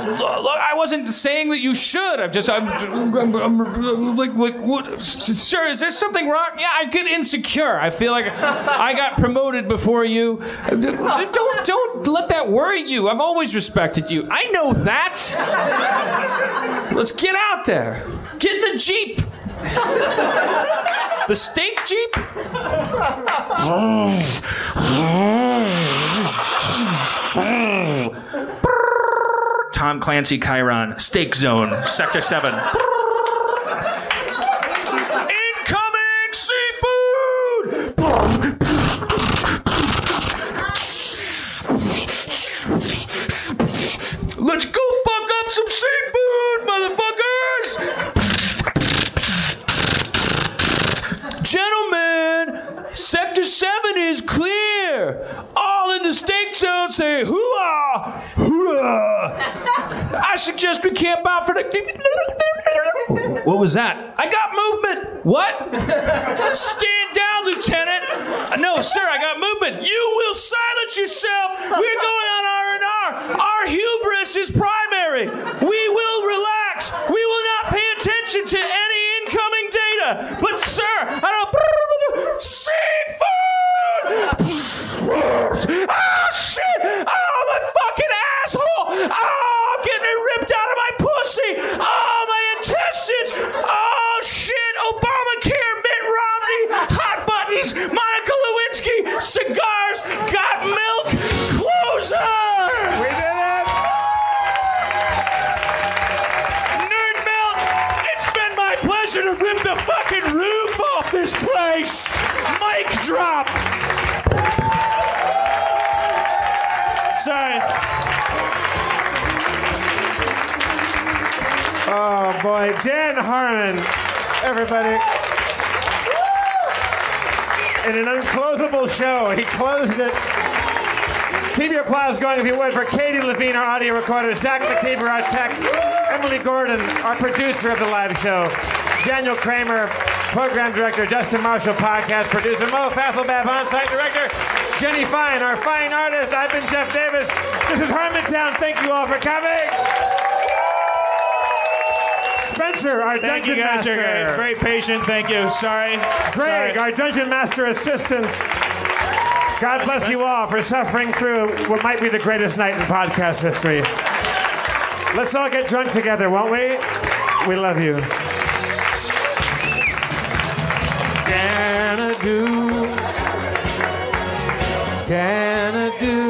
Look, look, I wasn't saying that you should. I'm just, I'm, I'm, I'm like, like, what? Sir, is there something wrong? Yeah, I get insecure. I feel like I got promoted before you. Don't, don't let that worry you. I've always respected you. I know that. Let's get out there. Get in the jeep. The steak jeep. Tom Clancy Chiron, Steak Zone, Sector 7. Incoming seafood! Let's go fuck up some seafood, motherfuckers! Gentlemen, 7 is clear. All in the steak zone say hooah! Hooah! I suggest we camp out for the. (laughs) What was that? I got movement! What? Stand down, Lieutenant! No, sir, I got movement. You will silence yourself! We're going on R&R! Our hubris is primary! We will relax! We will not pay attention to any incoming data! But, sir, I don't. Seafood! oh, shit! Oh, my fucking asshole! Oh, I'm getting ripped out of my pussy! Boy, Dan Harmon, everybody. In an unclosable show, he closed it. Keep your applause going if you would for Katie Levine, our audio recorder, Zach McKeever, our tech, Emily Gordon, our producer of the live show, Daniel Kramer, program director, Dustin Marshall, podcast producer, Mo Fathelbab, on-site director, Jenny Fine, our fine artist. I've been Jeff Davis. This is Harmontown. Thank you all for coming. Spencer, our Thank dungeon you guys master. are great. Very patient. Thank you. Sorry. Greg, our dungeon master assistant. God bless you all for suffering through what might be the greatest night in podcast history. Let's all get drunk together, won't we? We love you. Xanadu. Xanadu.